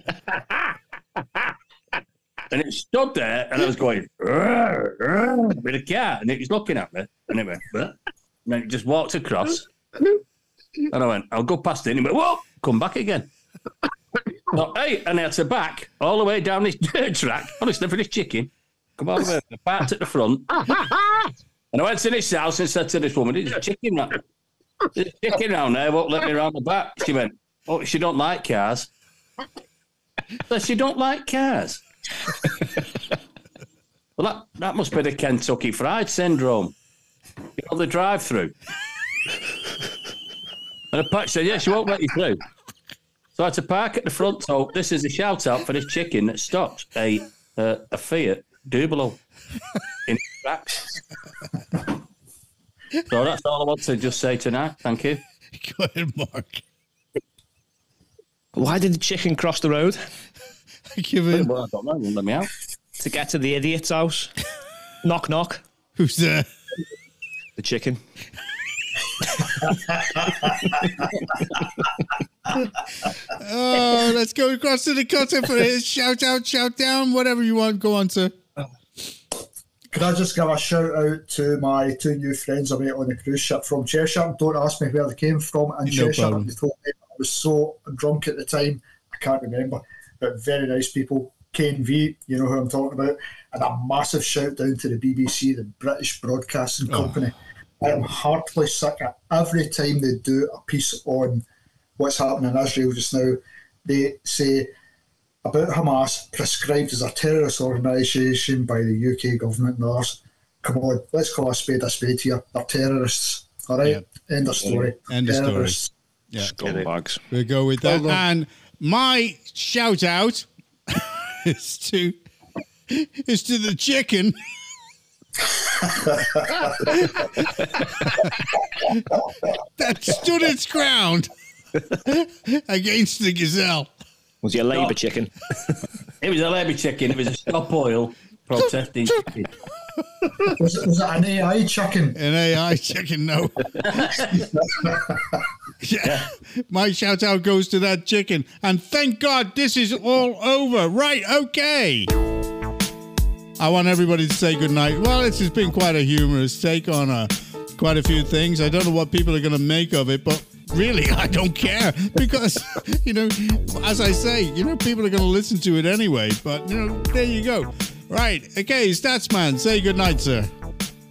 And it stood there, and I was going "Rrr, rrr," with a cat, and it was looking at me, and it went, and then it just walked across, and I went, I'll go past it, and it went, whoa, come back again. So, hey, and I had to back all the way down this dirt track. Honestly, for this chicken. Come all the way. I parked at the front. and I went to this house and said to this woman, There's a chicken round There's a chicken round there, won't let me round the back. She went, Oh, she don't like cars. So she don't like cars. well, that, that must be the Kentucky Fried Syndrome. You know, the drive through. and the patch said, Yeah, she won't let you through. So I had to park at the front. So this is a shout out for this chicken that stopped a uh, a Fiat Doblo in its tracks. So that's all I want to just say tonight. Thank you. Go ahead, Mark. why did the chicken cross the road Give him. Well, I don't know. Let me out. to get to the idiot's house? knock, knock. Who's there? The chicken. Oh, let's go across to the cutter for his shout out, shout down, whatever you want. Go on, sir. Could I just give a shout out to my two new friends I met on the cruise ship from Cheshire? Don't ask me where they came from in No Cheshire. problem. They told me I was so drunk at the time, I can't remember. But very nice people. Ken V, you know who I'm talking about. And a massive shout down to the BBC, the British Broadcasting Oh. Company. I am heartily sick of every time they do a piece on what's happening in Israel just now. They say about Hamas prescribed as a terrorist organisation by the UK government and others. Come on, let's call a spade a spade here. They're terrorists. All right? End of story. End of story. terrorists. Yeah. Scumbags. We'll go with that. Well and my shout out is to is to the chicken. that stood its ground against the gazelle. Was he a Labour chicken? It was a Labour chicken. It was a stop oil protesting chicken. Was it, was it an AI chicken? An AI chicken, no. yeah. My shout out goes to that chicken. And thank God this is all over. Right, okay. I want everybody to say goodnight. Well, it's just been quite a humorous take on uh, quite a few things. I don't know what people are going to make of it, but really, I don't care because, you know, as I say, you know, people are going to listen to it anyway. But, you know, there you go. Right, okay, Statsman, say goodnight, sir.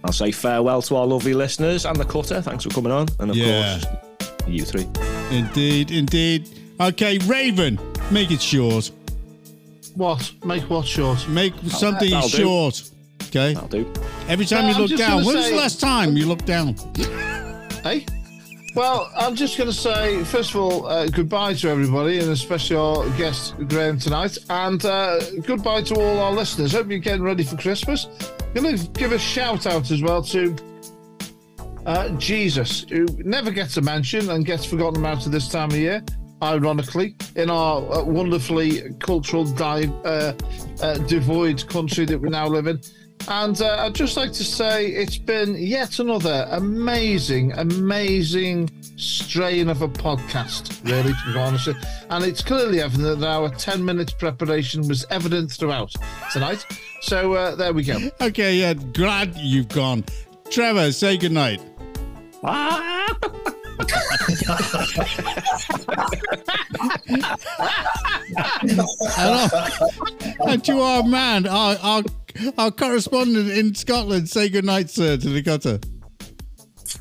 I'll say farewell to our lovely listeners and the cutter. Thanks for coming on. And of Yeah. course, you three. Indeed, indeed. Okay, Raven, make it short. What? Make what short? Make something that'll do. short. Okay. I'll do. Every time No, you I'm look just down. gonna When was the say- last time you looked down? Hey? Well, I'm just going to say, first of all, uh, goodbye to everybody, and especially our guest, Graham, tonight. And uh, goodbye to all our listeners. Hope you're getting ready for Christmas. Going to give a shout out as well to uh, Jesus, who never gets a mention and gets forgotten about at this time of year. Ironically, in our uh, wonderfully cultural di- uh, uh, devoid country that we now live in. And uh, I'd just like to say it's been yet another amazing, amazing strain of a podcast, really, to be honest. with. And it's clearly evident that our 10 minutes preparation was evident throughout tonight. So uh, there we go. Okay, yeah, glad you've gone. Trevor, say goodnight. And to our man, our, our, our correspondent in Scotland, say good night, sir, to the gutter.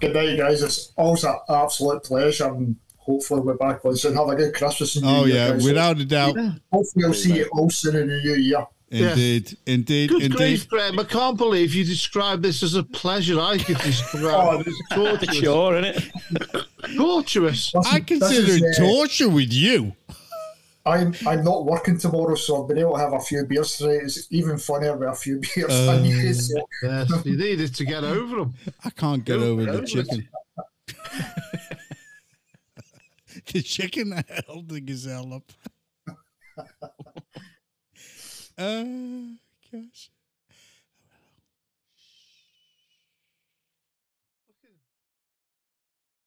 Good night, guys. It's always an absolute pleasure, and hopefully we're back on soon. Have a good Christmas and New Oh, Year, yeah, guys. without a doubt. Hopefully, I'll see you all soon in the new year. Indeed, indeed, Good indeed. grief, Graham. I can't believe you described this as a pleasure. I could describe it as torturous. Sure, innit? Torturous. Listen, I consider is, it uh, torture with you. I'm I'm not working tomorrow, so I've been able to have a few beers today. It's even funnier with a few beers. than you, so Yes, you needed to get over them. I can't get Go- over the chicken. the chicken that held the gazelle up. Uh, gosh.